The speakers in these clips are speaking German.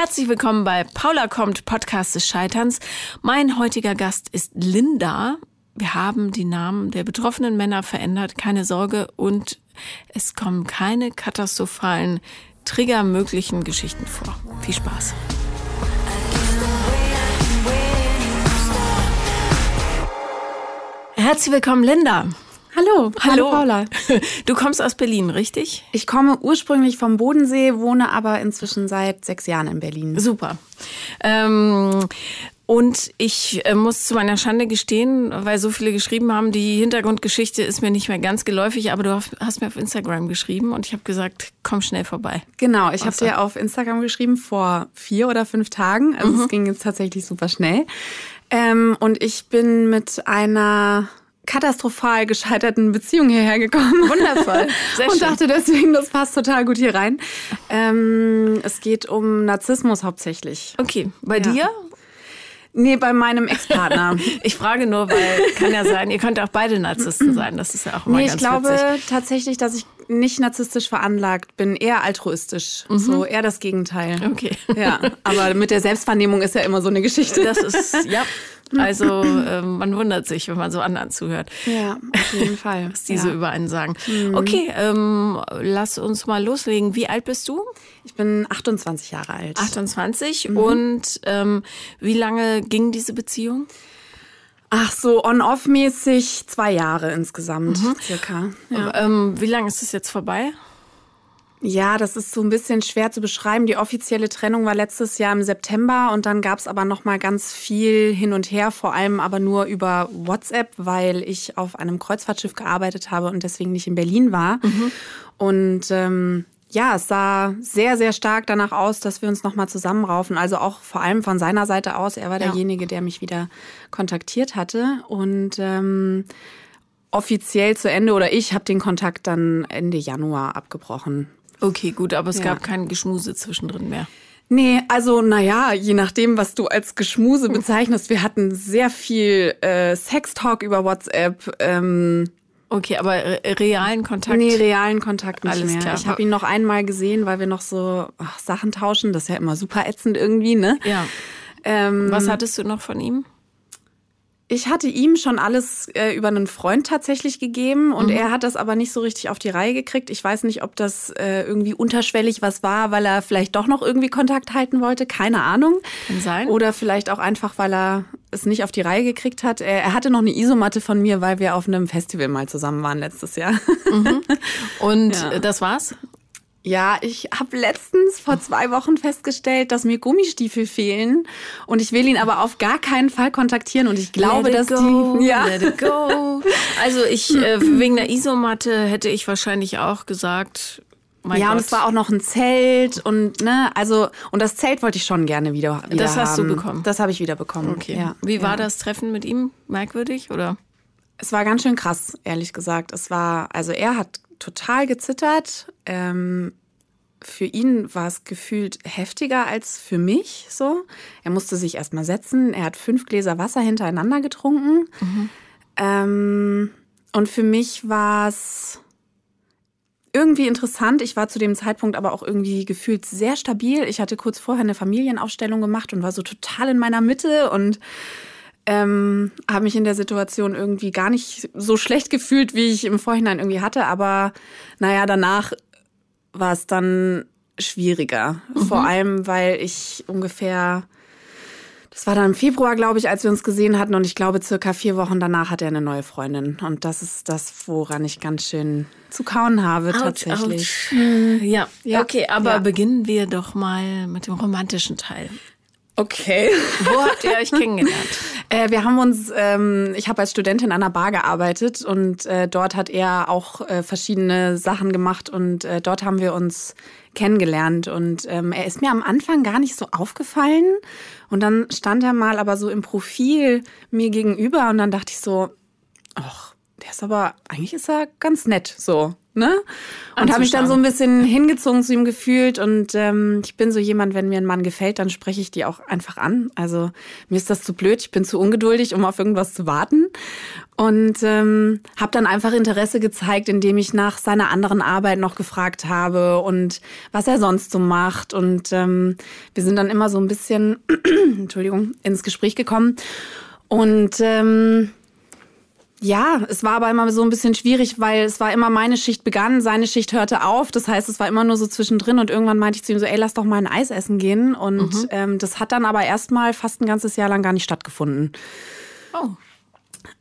Herzlich willkommen bei Paula kommt, Podcast des Scheiterns. Mein heutiger Gast ist Linda. Wir haben die Namen der betroffenen Männer verändert, keine Sorge. Und es kommen keine katastrophalen, triggermöglichen Geschichten vor. Viel Spaß. Herzlich willkommen, Linda. Hallo, hallo, hallo Paula. Du kommst aus Berlin, richtig? Ich komme ursprünglich vom Bodensee, wohne aber inzwischen seit sechs Jahren in Berlin. Super. Ähm, und ich äh, muss zu meiner Schande gestehen, weil so viele geschrieben haben, die Hintergrundgeschichte ist mir nicht mehr ganz geläufig, aber du hast mir auf Instagram geschrieben und ich habe gesagt, komm schnell vorbei. Genau, ich habe dir auf Instagram geschrieben vor vier oder fünf Tagen. Also mhm. es ging jetzt tatsächlich super schnell. Ähm, und ich bin mit einer katastrophal gescheiterten Beziehung hierher gekommen. Wundervoll. Sehr und dachte deswegen, das passt total gut hier rein. Ähm, es geht um Narzissmus hauptsächlich. Okay, bei ja. dir? Nee, bei meinem Ex-Partner. ich frage nur, weil kann ja sein, ihr könnt auch beide Narzissten sein. Das ist ja auch immer nee, ganz ich glaube witzig. tatsächlich, dass ich nicht narzisstisch veranlagt bin, eher altruistisch. Mhm. So eher das Gegenteil. Okay. Ja, aber mit der Selbstvernehmung ist ja immer so eine Geschichte. Das ist, ja. Also ähm, man wundert sich, wenn man so anderen zuhört. Ja, auf jeden Fall. Was die ja. so über einen sagen. Mhm. Okay, ähm, lass uns mal loslegen. Wie alt bist du? Ich bin 28 Jahre alt. 28. Mhm. Und ähm, wie lange ging diese Beziehung? Ach so, on-off-mäßig zwei Jahre insgesamt, mhm. circa. Ja. Ähm, wie lange ist es jetzt vorbei? Ja, das ist so ein bisschen schwer zu beschreiben. Die offizielle Trennung war letztes Jahr im September und dann gab es aber noch mal ganz viel hin und her, vor allem aber nur über WhatsApp, weil ich auf einem Kreuzfahrtschiff gearbeitet habe und deswegen nicht in Berlin war. Mhm. Und ähm, ja, es sah sehr, sehr stark danach aus, dass wir uns nochmal zusammenraufen. Also auch vor allem von seiner Seite aus. Er war ja. derjenige, der mich wieder kontaktiert hatte. Und ähm, offiziell zu Ende oder ich habe den Kontakt dann Ende Januar abgebrochen. Okay, gut, aber es ja. gab kein Geschmuse zwischendrin mehr. Nee, also naja, je nachdem, was du als Geschmuse bezeichnest. Wir hatten sehr viel äh, Sextalk über WhatsApp. Ähm, okay, aber realen Kontakt? Nee, realen Kontakt nicht Alles mehr. Klar. Ich habe ihn noch einmal gesehen, weil wir noch so ach, Sachen tauschen. Das ist ja immer super ätzend irgendwie, ne? Ja. Ähm, was hattest du noch von ihm? Ich hatte ihm schon alles äh, über einen Freund tatsächlich gegeben und mhm. er hat das aber nicht so richtig auf die Reihe gekriegt. Ich weiß nicht, ob das äh, irgendwie unterschwellig was war, weil er vielleicht doch noch irgendwie Kontakt halten wollte. Keine Ahnung. Kann sein. Oder vielleicht auch einfach, weil er es nicht auf die Reihe gekriegt hat. Er, er hatte noch eine Isomatte von mir, weil wir auf einem Festival mal zusammen waren letztes Jahr. Mhm. Und ja. das war's? Ja, ich habe letztens vor zwei Wochen festgestellt, dass mir Gummistiefel fehlen und ich will ihn aber auf gar keinen Fall kontaktieren und ich glaube, dass go, die ja. Let it go. Also ich äh, wegen der Isomatte hätte ich wahrscheinlich auch gesagt, mein ja, Gott. und es war auch noch ein Zelt und ne, also und das Zelt wollte ich schon gerne wieder, wieder Das hast haben. du bekommen. Das habe ich wieder bekommen. Okay. Ja. Wie war das Treffen mit ihm? Merkwürdig oder? Es war ganz schön krass, ehrlich gesagt. Es war, also er hat total gezittert. Ähm, für ihn war es gefühlt heftiger als für mich so. Er musste sich erstmal setzen. Er hat fünf Gläser Wasser hintereinander getrunken. Mhm. Ähm, und für mich war es irgendwie interessant. Ich war zu dem Zeitpunkt aber auch irgendwie gefühlt sehr stabil. Ich hatte kurz vorher eine Familienaufstellung gemacht und war so total in meiner Mitte und ähm, habe mich in der Situation irgendwie gar nicht so schlecht gefühlt, wie ich im Vorhinein irgendwie hatte. Aber naja, danach war es dann schwieriger. Mhm. Vor allem, weil ich ungefähr, das war dann im Februar, glaube ich, als wir uns gesehen hatten und ich glaube, circa vier Wochen danach hat er eine neue Freundin. Und das ist das, woran ich ganz schön zu kauen habe, ouch, tatsächlich. Ouch. Ja. ja, okay, aber ja. beginnen wir doch mal mit dem romantischen Teil. Okay. Wo habt ihr euch kennengelernt? Äh, wir haben uns, ähm, ich habe als Studentin an einer Bar gearbeitet und äh, dort hat er auch äh, verschiedene Sachen gemacht und äh, dort haben wir uns kennengelernt. Und ähm, er ist mir am Anfang gar nicht so aufgefallen. Und dann stand er mal aber so im Profil mir gegenüber und dann dachte ich so, ach, der ist aber, eigentlich ist er ganz nett so. Ne? Und habe mich dann so ein bisschen hingezogen zu ihm gefühlt. Und ähm, ich bin so jemand, wenn mir ein Mann gefällt, dann spreche ich die auch einfach an. Also mir ist das zu blöd, ich bin zu ungeduldig, um auf irgendwas zu warten. Und ähm, habe dann einfach Interesse gezeigt, indem ich nach seiner anderen Arbeit noch gefragt habe und was er sonst so macht. Und ähm, wir sind dann immer so ein bisschen, Entschuldigung, ins Gespräch gekommen. Und ähm, ja, es war aber immer so ein bisschen schwierig, weil es war immer meine Schicht begann, seine Schicht hörte auf. Das heißt, es war immer nur so zwischendrin und irgendwann meinte ich zu ihm so, ey, lass doch mal ein Eis essen gehen. Und mhm. ähm, das hat dann aber erstmal fast ein ganzes Jahr lang gar nicht stattgefunden. Oh.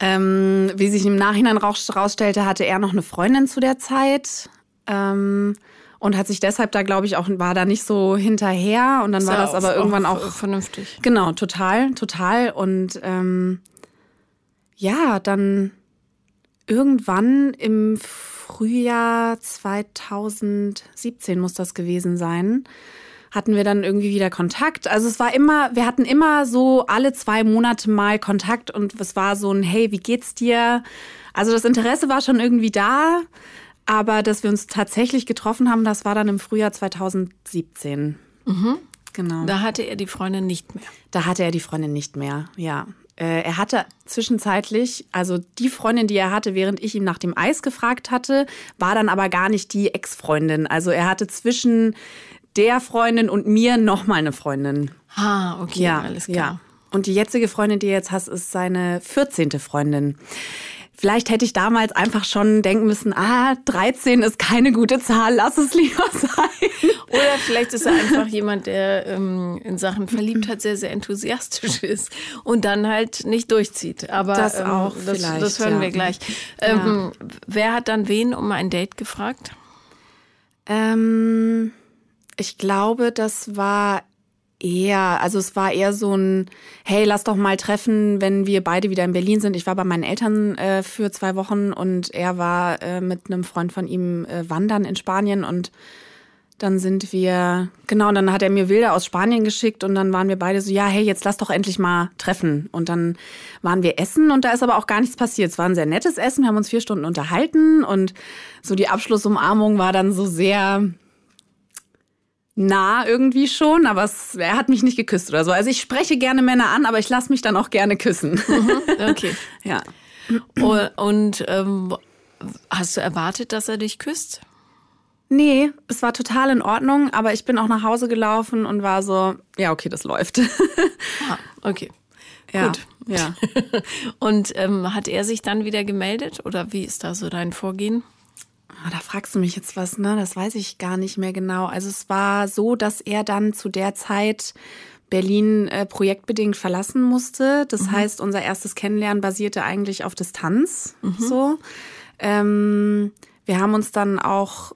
Ähm, wie sich im Nachhinein rausstellte, hatte er noch eine Freundin zu der Zeit. Ähm, und hat sich deshalb da, glaube ich, auch, war da nicht so hinterher. Und dann war das aber irgendwann auch, auch, vernünftig. Genau, total, total. Und ähm, ja, dann irgendwann im Frühjahr 2017 muss das gewesen sein, hatten wir dann irgendwie wieder Kontakt. Also es war immer, wir hatten immer so alle zwei Monate mal Kontakt und es war so ein, hey, wie geht's dir? Also das Interesse war schon irgendwie da, aber dass wir uns tatsächlich getroffen haben, das war dann im Frühjahr 2017. Mhm. Genau. Da hatte er die Freundin nicht mehr. Da hatte er die Freundin nicht mehr, ja. Äh, er hatte zwischenzeitlich, also die Freundin, die er hatte, während ich ihm nach dem Eis gefragt hatte, war dann aber gar nicht die Ex-Freundin. Also er hatte zwischen der Freundin und mir nochmal eine Freundin. Ah, okay, ja, alles klar. Ja. Und die jetzige Freundin, die er jetzt hast, ist seine 14. Freundin. Vielleicht hätte ich damals einfach schon denken müssen, ah, 13 ist keine gute Zahl, lass es lieber sein. Oder vielleicht ist er einfach jemand, der ähm, in Sachen Verliebtheit sehr, sehr enthusiastisch ist und dann halt nicht durchzieht. Aber das ähm, auch ähm, das, vielleicht, das hören ja. wir gleich. Ähm, ja. Wer hat dann wen um ein Date gefragt? Ähm, ich glaube, das war eher, also es war eher so ein, hey, lass doch mal treffen, wenn wir beide wieder in Berlin sind. Ich war bei meinen Eltern äh, für zwei Wochen und er war äh, mit einem Freund von ihm äh, wandern in Spanien und dann sind wir, genau, und dann hat er mir Bilder aus Spanien geschickt und dann waren wir beide so, ja, hey, jetzt lass doch endlich mal treffen. Und dann waren wir essen und da ist aber auch gar nichts passiert. Es war ein sehr nettes Essen, wir haben uns vier Stunden unterhalten und so die Abschlussumarmung war dann so sehr, nah irgendwie schon, aber es, er hat mich nicht geküsst oder so. Also ich spreche gerne Männer an, aber ich lasse mich dann auch gerne küssen. Mhm, okay. ja. Und ähm, hast du erwartet, dass er dich küsst? Nee, es war total in Ordnung, aber ich bin auch nach Hause gelaufen und war so, ja, okay, das läuft. ah, okay. Ja, Gut. Ja. Und ähm, hat er sich dann wieder gemeldet oder wie ist da so dein Vorgehen? Ah, da fragst du mich jetzt was, ne? Das weiß ich gar nicht mehr genau. Also es war so, dass er dann zu der Zeit Berlin äh, projektbedingt verlassen musste. Das mhm. heißt, unser erstes Kennenlernen basierte eigentlich auf Distanz. Mhm. So. Ähm, wir haben uns dann auch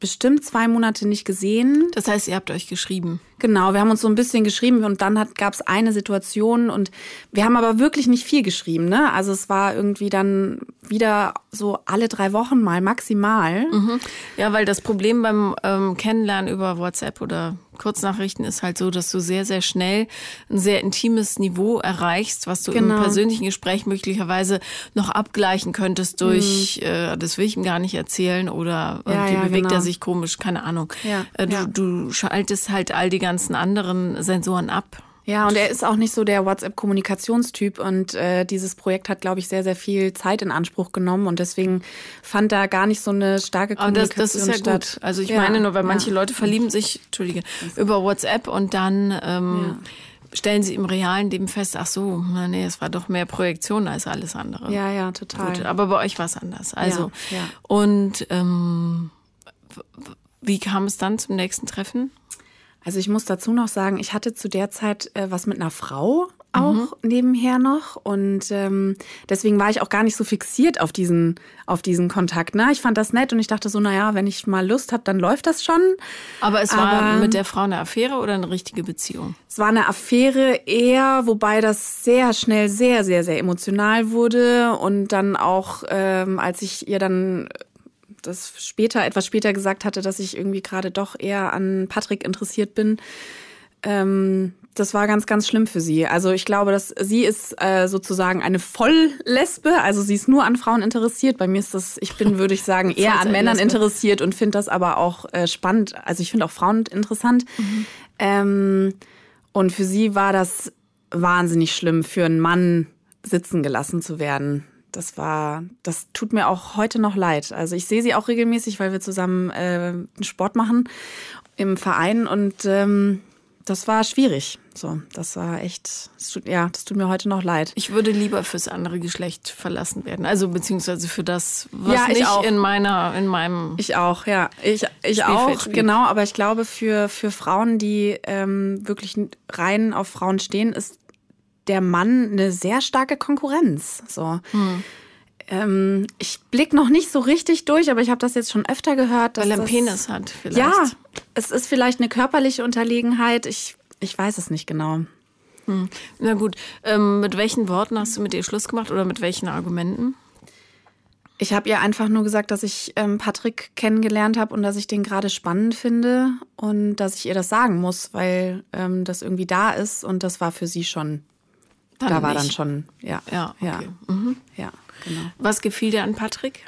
bestimmt zwei Monate nicht gesehen. Das heißt, ihr habt euch geschrieben. Genau, wir haben uns so ein bisschen geschrieben und dann gab es eine Situation und wir haben aber wirklich nicht viel geschrieben. Ne? Also es war irgendwie dann wieder so alle drei Wochen mal maximal. Mhm. Ja, weil das Problem beim ähm, Kennenlernen über WhatsApp oder Kurznachrichten ist halt so, dass du sehr, sehr schnell ein sehr intimes Niveau erreichst, was du genau. im persönlichen Gespräch möglicherweise noch abgleichen könntest durch, mhm. äh, das will ich ihm gar nicht erzählen oder ja, irgendwie ja, bewegt genau. er sich komisch, keine Ahnung. Ja, äh, du, du schaltest halt all die ganzen anderen Sensoren ab. Ja, und er ist auch nicht so der WhatsApp-Kommunikationstyp und äh, dieses Projekt hat, glaube ich, sehr, sehr viel Zeit in Anspruch genommen und deswegen fand da gar nicht so eine starke Kommunikation Aber das, das ist ja statt. gut. Also ich ja, meine nur, weil manche Leute verlieben sich, Entschuldige, über WhatsApp und dann ähm, ja. stellen sie im realen Leben fest, ach so, nee, es war doch mehr Projektion als alles andere. Ja, ja, total. Gut, aber bei euch war es anders. Also ja, und ähm, wie kam es dann zum nächsten Treffen? Also ich muss dazu noch sagen, ich hatte zu der Zeit äh, was mit einer Frau auch mhm. nebenher noch und ähm, deswegen war ich auch gar nicht so fixiert auf diesen auf diesen Kontakt. Ne? Ich fand das nett und ich dachte so, naja, wenn ich mal Lust habe, dann läuft das schon. Aber es war Aber, mit der Frau eine Affäre oder eine richtige Beziehung? Es war eine Affäre eher, wobei das sehr schnell sehr sehr sehr emotional wurde und dann auch, ähm, als ich ihr dann das später, etwas später gesagt hatte, dass ich irgendwie gerade doch eher an Patrick interessiert bin. Ähm, das war ganz, ganz schlimm für sie. Also ich glaube, dass sie ist äh, sozusagen eine Volllesbe. Also sie ist nur an Frauen interessiert. Bei mir ist das, ich bin, würde ich sagen, eher an Männern interessiert und finde das aber auch äh, spannend. Also ich finde auch Frauen interessant. Mhm. Ähm, und für sie war das wahnsinnig schlimm, für einen Mann sitzen gelassen zu werden. Das war, das tut mir auch heute noch leid. Also ich sehe sie auch regelmäßig, weil wir zusammen äh, Sport machen im Verein und ähm, das war schwierig. So, das war echt, das tut, ja, das tut mir heute noch leid. Ich würde lieber fürs andere Geschlecht verlassen werden. Also beziehungsweise für das, was ja, nicht auch. in meiner, in meinem. Ich auch, ja. Ich, ich auch, spielt. genau, aber ich glaube, für, für Frauen, die ähm, wirklich rein auf Frauen stehen, ist der Mann eine sehr starke Konkurrenz. So. Hm. Ähm, ich blick noch nicht so richtig durch, aber ich habe das jetzt schon öfter gehört. Weil er einen Penis hat, vielleicht. Ja, es ist vielleicht eine körperliche Unterlegenheit. Ich, ich weiß es nicht genau. Hm. Na gut, ähm, mit welchen Worten hast du mit ihr Schluss gemacht oder mit welchen Argumenten? Ich habe ihr einfach nur gesagt, dass ich ähm, Patrick kennengelernt habe und dass ich den gerade spannend finde und dass ich ihr das sagen muss, weil ähm, das irgendwie da ist und das war für sie schon. Dann da war nicht. dann schon, ja. Ja, okay. ja. Mhm. ja. Genau. Was gefiel dir an Patrick?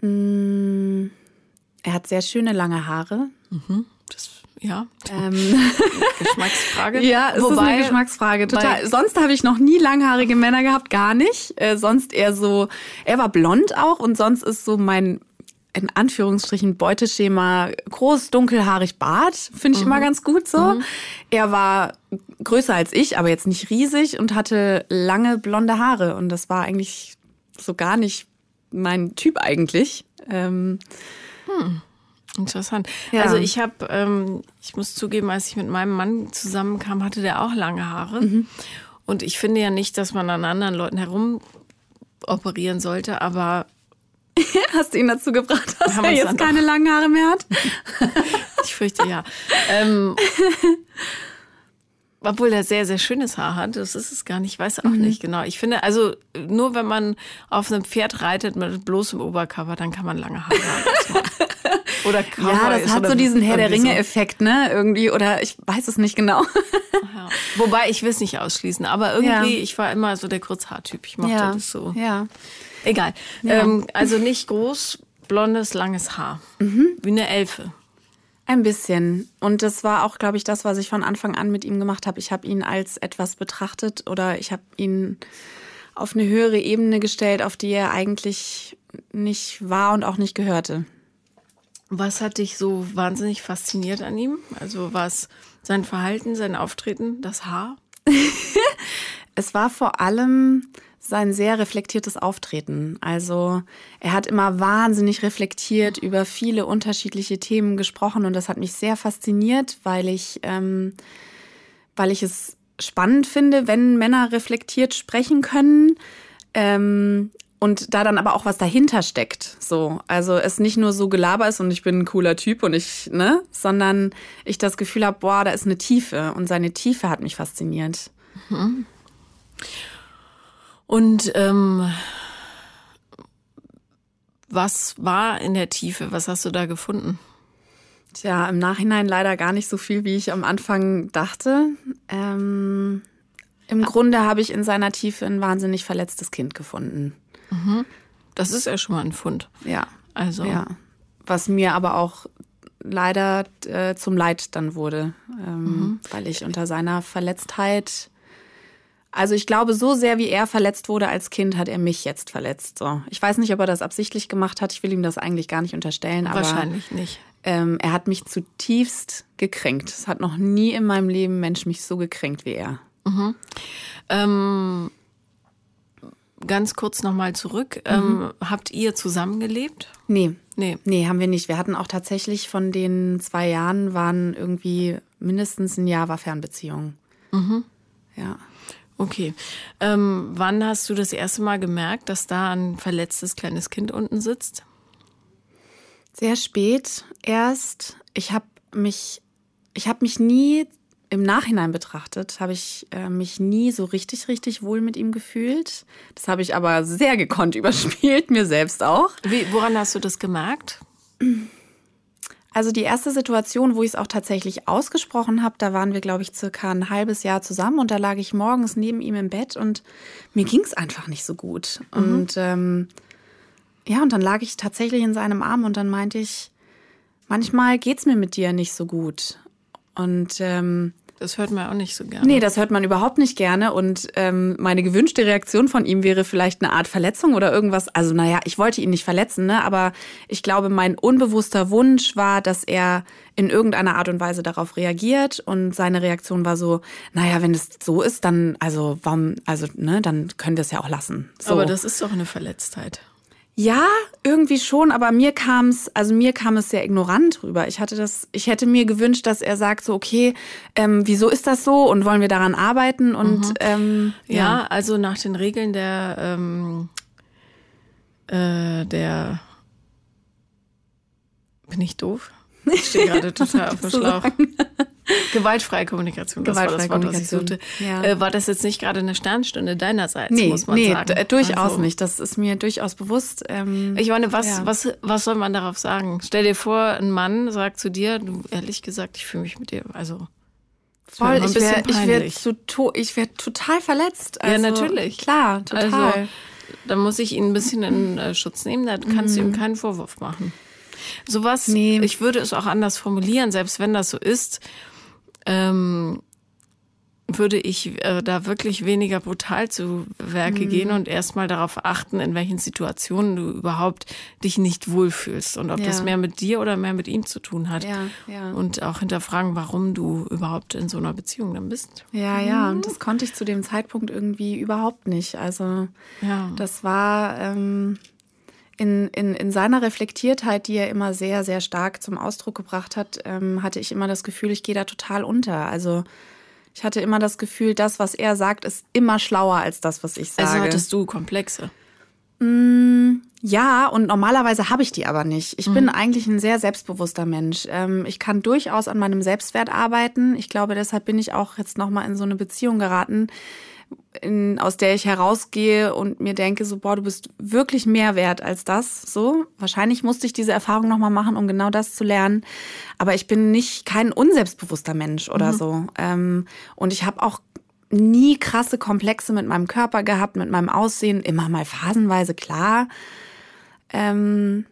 Mm, er hat sehr schöne lange Haare. Mhm. Das, ja. Ähm. Geschmacksfrage. ja, es Wobei, ist eine Geschmacksfrage. Total. Sonst habe ich noch nie langhaarige Männer gehabt, gar nicht. Äh, sonst eher so, er war blond auch und sonst ist so mein in Anführungsstrichen Beuteschema groß, dunkelhaarig Bart, finde ich mhm. immer ganz gut so. Mhm. Er war größer als ich, aber jetzt nicht riesig und hatte lange blonde Haare und das war eigentlich so gar nicht mein Typ eigentlich. Ähm, hm. Interessant. Ja. Also ich habe, ähm, ich muss zugeben, als ich mit meinem Mann zusammenkam, hatte der auch lange Haare. Mhm. Und ich finde ja nicht, dass man an anderen Leuten herum operieren sollte, aber Hast du ihn dazu gebracht, dass er jetzt keine langen Haare mehr hat? ich fürchte ja. Ähm, obwohl er sehr, sehr schönes Haar hat, das ist es gar nicht, ich weiß auch mhm. nicht genau. Ich finde, also nur wenn man auf einem Pferd reitet mit bloßem Oberkörper, dann kann man lange Haare haben. Oder Cowboy Ja, das hat so diesen Herr der Ringe-Effekt, ne? Irgendwie, oder ich weiß es nicht genau. Ja. Wobei ich will es nicht ausschließen, aber irgendwie, ja. ich war immer so der Kurzhaartyp. Ich mochte ja. das so. Ja. Egal. Ja. Ähm, also nicht groß, blondes, langes Haar. Mhm. Wie eine Elfe. Ein bisschen. Und das war auch, glaube ich, das, was ich von Anfang an mit ihm gemacht habe. Ich habe ihn als etwas betrachtet oder ich habe ihn auf eine höhere Ebene gestellt, auf die er eigentlich nicht war und auch nicht gehörte. Was hat dich so wahnsinnig fasziniert an ihm? Also war es sein Verhalten, sein Auftreten, das Haar? es war vor allem sein sehr reflektiertes Auftreten. Also er hat immer wahnsinnig reflektiert über viele unterschiedliche Themen gesprochen und das hat mich sehr fasziniert, weil ich, ähm, weil ich es spannend finde, wenn Männer reflektiert sprechen können. Ähm, und da dann aber auch was dahinter steckt. So, also es nicht nur so Gelaber ist und ich bin ein cooler Typ und ich, ne, sondern ich das Gefühl habe, boah, da ist eine Tiefe und seine Tiefe hat mich fasziniert. Mhm. Und ähm, was war in der Tiefe? Was hast du da gefunden? Tja, im Nachhinein leider gar nicht so viel, wie ich am Anfang dachte. Ähm, Im Grunde habe ich in seiner Tiefe ein wahnsinnig verletztes Kind gefunden. Mhm. Das ist ja schon mal ein Fund. Ja. Also. Ja. Was mir aber auch leider äh, zum Leid dann wurde, ähm, mhm. weil ich unter seiner Verletztheit also ich glaube, so sehr wie er verletzt wurde als Kind, hat er mich jetzt verletzt. So. Ich weiß nicht, ob er das absichtlich gemacht hat. Ich will ihm das eigentlich gar nicht unterstellen. Aber, Wahrscheinlich nicht. Ähm, er hat mich zutiefst gekränkt. Es hat noch nie in meinem Leben Mensch mich so gekränkt wie er. Mhm. Ähm, ganz kurz nochmal zurück. Ähm, mhm. habt ihr zusammengelebt? Nee. Nee. Nee, haben wir nicht. Wir hatten auch tatsächlich von den zwei Jahren waren irgendwie mindestens ein Jahr war Fernbeziehung. Mhm. Ja. Okay. Ähm, wann hast du das erste Mal gemerkt, dass da ein verletztes kleines Kind unten sitzt? Sehr spät erst. Ich habe mich, ich habe mich nie im Nachhinein betrachtet, habe ich äh, mich nie so richtig, richtig wohl mit ihm gefühlt. Das habe ich aber sehr gekonnt überspielt, mir selbst auch. Wie, woran hast du das gemerkt? Also die erste Situation, wo ich es auch tatsächlich ausgesprochen habe, da waren wir, glaube ich, circa ein halbes Jahr zusammen und da lag ich morgens neben ihm im Bett und mir ging es einfach nicht so gut. Mhm. Und ähm, ja, und dann lag ich tatsächlich in seinem Arm und dann meinte ich, manchmal geht es mir mit dir nicht so gut. Und ähm, das hört man auch nicht so gerne. Nee, das hört man überhaupt nicht gerne. Und ähm, meine gewünschte Reaktion von ihm wäre vielleicht eine Art Verletzung oder irgendwas. Also, naja, ich wollte ihn nicht verletzen, ne? aber ich glaube, mein unbewusster Wunsch war, dass er in irgendeiner Art und Weise darauf reagiert. Und seine Reaktion war so, naja, wenn es so ist, dann, also, warum, also, ne, dann können wir es ja auch lassen. So. Aber das ist doch eine Verletztheit. Ja, irgendwie schon, aber mir kam es, also mir kam es sehr ignorant rüber. Ich hatte das, ich hätte mir gewünscht, dass er sagt so, okay, ähm, wieso ist das so und wollen wir daran arbeiten und mhm. ähm, ja. ja. also nach den Regeln der ähm, äh, der bin ich doof? Ich stehe gerade total auf dem Schlauch. Gewaltfreie Kommunikation, das Gewaltfreie war das Wort, was ich suchte. Ja. Äh, war das jetzt nicht gerade eine Sternstunde deinerseits, nee, muss man nee, sagen? Nee, durchaus also. nicht. Das ist mir durchaus bewusst. Ähm, ich meine, was, ja. was, was soll man darauf sagen? Stell dir vor, ein Mann sagt zu dir, du, ehrlich gesagt, ich fühle mich mit dir, also Voll, ich wäre wär to wär total verletzt. Also, ja, natürlich. Klar, total. Also, da muss ich ihn ein bisschen in äh, Schutz nehmen, da kannst mhm. du ihm keinen Vorwurf machen. Sowas, nee. ich würde es auch anders formulieren, selbst wenn das so ist ähm, würde ich äh, da wirklich weniger brutal zu Werke mhm. gehen und erstmal darauf achten, in welchen Situationen du überhaupt dich nicht wohlfühlst und ob ja. das mehr mit dir oder mehr mit ihm zu tun hat. Ja, ja. Und auch hinterfragen, warum du überhaupt in so einer Beziehung dann bist. Ja, ja, und das konnte ich zu dem Zeitpunkt irgendwie überhaupt nicht. Also das war. Ähm in, in, in seiner Reflektiertheit, die er immer sehr, sehr stark zum Ausdruck gebracht hat, ähm, hatte ich immer das Gefühl, ich gehe da total unter. Also ich hatte immer das Gefühl, das, was er sagt, ist immer schlauer als das, was ich also sage. Also hattest du Komplexe? Mm, ja, und normalerweise habe ich die aber nicht. Ich mhm. bin eigentlich ein sehr selbstbewusster Mensch. Ähm, ich kann durchaus an meinem Selbstwert arbeiten. Ich glaube, deshalb bin ich auch jetzt nochmal in so eine Beziehung geraten, in, aus der ich herausgehe und mir denke, so, boah, du bist wirklich mehr wert als das. So, wahrscheinlich musste ich diese Erfahrung nochmal machen, um genau das zu lernen. Aber ich bin nicht kein unselbstbewusster Mensch oder mhm. so. Ähm, und ich habe auch nie krasse Komplexe mit meinem Körper gehabt, mit meinem Aussehen, immer mal phasenweise klar. Ähm,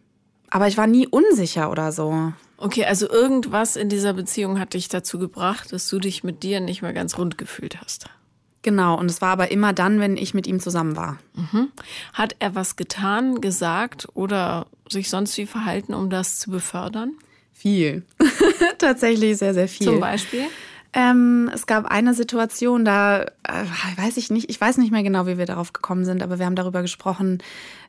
aber ich war nie unsicher oder so. Okay, also irgendwas in dieser Beziehung hat dich dazu gebracht, dass du dich mit dir nicht mehr ganz rund gefühlt hast. Genau, und es war aber immer dann, wenn ich mit ihm zusammen war. Mhm. Hat er was getan, gesagt oder sich sonst wie verhalten, um das zu befördern? Viel. Tatsächlich sehr, sehr viel. Zum Beispiel? Ähm, es gab eine Situation, da äh, weiß ich nicht, ich weiß nicht mehr genau, wie wir darauf gekommen sind, aber wir haben darüber gesprochen,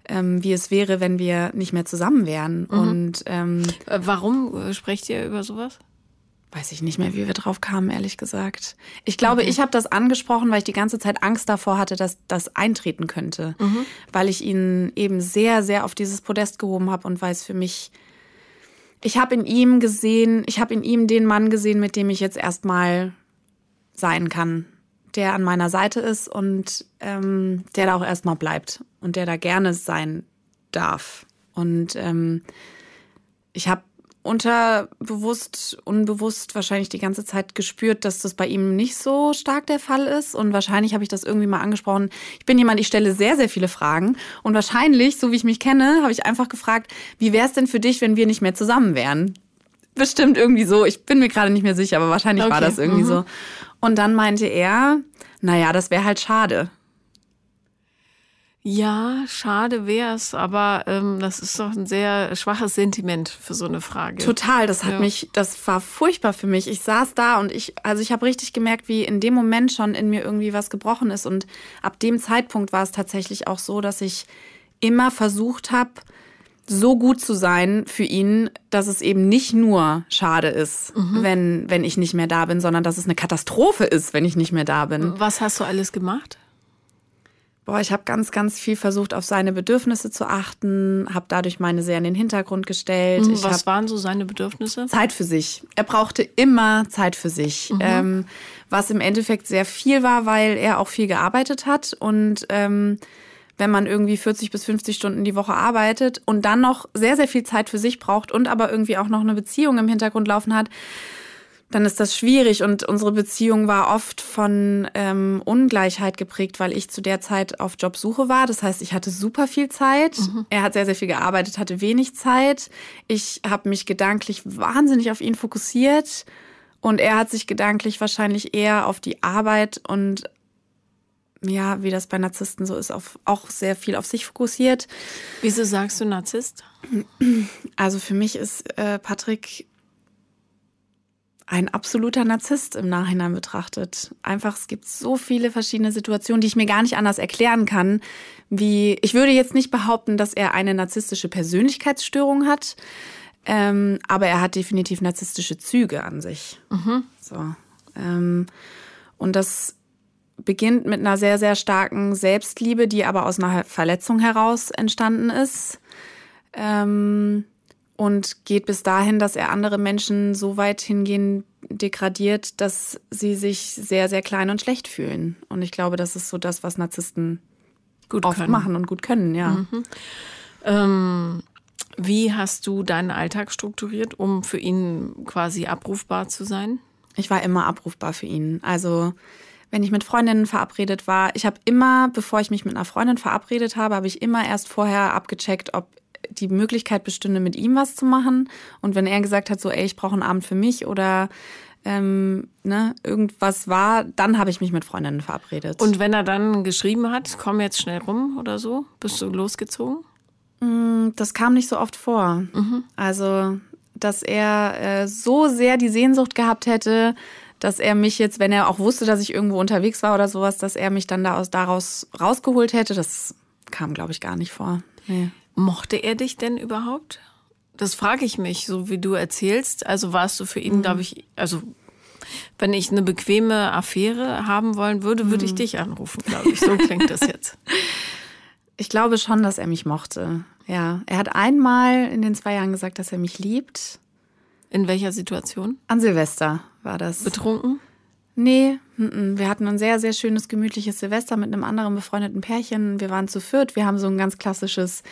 ähm, wie es wäre, wenn wir nicht mehr zusammen wären. Mhm. Und ähm, äh, warum sprecht ihr über sowas? weiß ich nicht mehr, wie wir drauf kamen, ehrlich gesagt. Ich glaube, okay. ich habe das angesprochen, weil ich die ganze Zeit Angst davor hatte, dass das eintreten könnte. Mhm. Weil ich ihn eben sehr, sehr auf dieses Podest gehoben habe und weil es für mich. Ich habe in ihm gesehen, ich habe in ihm den Mann gesehen, mit dem ich jetzt erstmal sein kann, der an meiner Seite ist und ähm, der da auch erstmal bleibt und der da gerne sein darf. Und ähm, ich habe unterbewusst, unbewusst wahrscheinlich die ganze Zeit gespürt, dass das bei ihm nicht so stark der Fall ist. Und wahrscheinlich habe ich das irgendwie mal angesprochen. Ich bin jemand, ich stelle sehr, sehr viele Fragen. Und wahrscheinlich, so wie ich mich kenne, habe ich einfach gefragt, wie wäre es denn für dich, wenn wir nicht mehr zusammen wären? Bestimmt irgendwie so. Ich bin mir gerade nicht mehr sicher, aber wahrscheinlich okay. war das irgendwie mhm. so. Und dann meinte er, naja, das wäre halt schade. Ja, schade wär's, aber ähm, das ist doch ein sehr schwaches Sentiment für so eine Frage. Total, das hat ja. mich, das war furchtbar für mich. Ich saß da und ich, also ich habe richtig gemerkt, wie in dem Moment schon in mir irgendwie was gebrochen ist. Und ab dem Zeitpunkt war es tatsächlich auch so, dass ich immer versucht habe, so gut zu sein für ihn, dass es eben nicht nur schade ist, mhm. wenn, wenn ich nicht mehr da bin, sondern dass es eine Katastrophe ist, wenn ich nicht mehr da bin. Was hast du alles gemacht? Boah, ich habe ganz, ganz viel versucht, auf seine Bedürfnisse zu achten, habe dadurch meine sehr in den Hintergrund gestellt. Mhm, was waren so seine Bedürfnisse? Zeit für sich. Er brauchte immer Zeit für sich, mhm. ähm, was im Endeffekt sehr viel war, weil er auch viel gearbeitet hat und ähm, wenn man irgendwie 40 bis 50 Stunden die Woche arbeitet und dann noch sehr, sehr viel Zeit für sich braucht und aber irgendwie auch noch eine Beziehung im Hintergrund laufen hat, dann ist das schwierig. Und unsere Beziehung war oft von ähm, Ungleichheit geprägt, weil ich zu der Zeit auf Jobsuche war. Das heißt, ich hatte super viel Zeit. Mhm. Er hat sehr, sehr viel gearbeitet, hatte wenig Zeit. Ich habe mich gedanklich wahnsinnig auf ihn fokussiert. Und er hat sich gedanklich wahrscheinlich eher auf die Arbeit und ja, wie das bei Narzissten so ist, auf, auch sehr viel auf sich fokussiert. Wieso sagst du Narzisst? Also für mich ist äh, Patrick ein absoluter Narzisst im Nachhinein betrachtet. Einfach, es gibt so viele verschiedene Situationen, die ich mir gar nicht anders erklären kann. Wie, ich würde jetzt nicht behaupten, dass er eine narzisstische Persönlichkeitsstörung hat, ähm, aber er hat definitiv narzisstische Züge an sich. Mhm. So. Ähm, und das beginnt mit einer sehr, sehr starken Selbstliebe, die aber aus einer Verletzung heraus entstanden ist. Ähm, und geht bis dahin, dass er andere Menschen so weit hingehen degradiert, dass sie sich sehr, sehr klein und schlecht fühlen. Und ich glaube, das ist so das, was Narzissten gut oft können. machen und gut können, ja. Mhm. Ähm, wie hast du deinen Alltag strukturiert, um für ihn quasi abrufbar zu sein? Ich war immer abrufbar für ihn. Also wenn ich mit Freundinnen verabredet war, ich habe immer, bevor ich mich mit einer Freundin verabredet habe, habe ich immer erst vorher abgecheckt, ob die Möglichkeit bestünde, mit ihm was zu machen. Und wenn er gesagt hat, so, ey, ich brauche einen Abend für mich oder ähm, ne, irgendwas war, dann habe ich mich mit Freundinnen verabredet. Und wenn er dann geschrieben hat, komm jetzt schnell rum oder so, bist du losgezogen? Mm, das kam nicht so oft vor. Mhm. Also, dass er äh, so sehr die Sehnsucht gehabt hätte, dass er mich jetzt, wenn er auch wusste, dass ich irgendwo unterwegs war oder sowas, dass er mich dann daraus, daraus rausgeholt hätte, das kam, glaube ich, gar nicht vor. Nee. Mochte er dich denn überhaupt? Das frage ich mich, so wie du erzählst. Also warst du für ihn, mhm. glaube ich, also wenn ich eine bequeme Affäre haben wollen würde, würde ich mhm. dich anrufen, glaube ich. So klingt das jetzt. Ich glaube schon, dass er mich mochte. Ja, er hat einmal in den zwei Jahren gesagt, dass er mich liebt. In welcher Situation? An Silvester war das. Betrunken? Nee, wir hatten ein sehr, sehr schönes, gemütliches Silvester mit einem anderen befreundeten Pärchen. Wir waren zu viert. Wir haben so ein ganz klassisches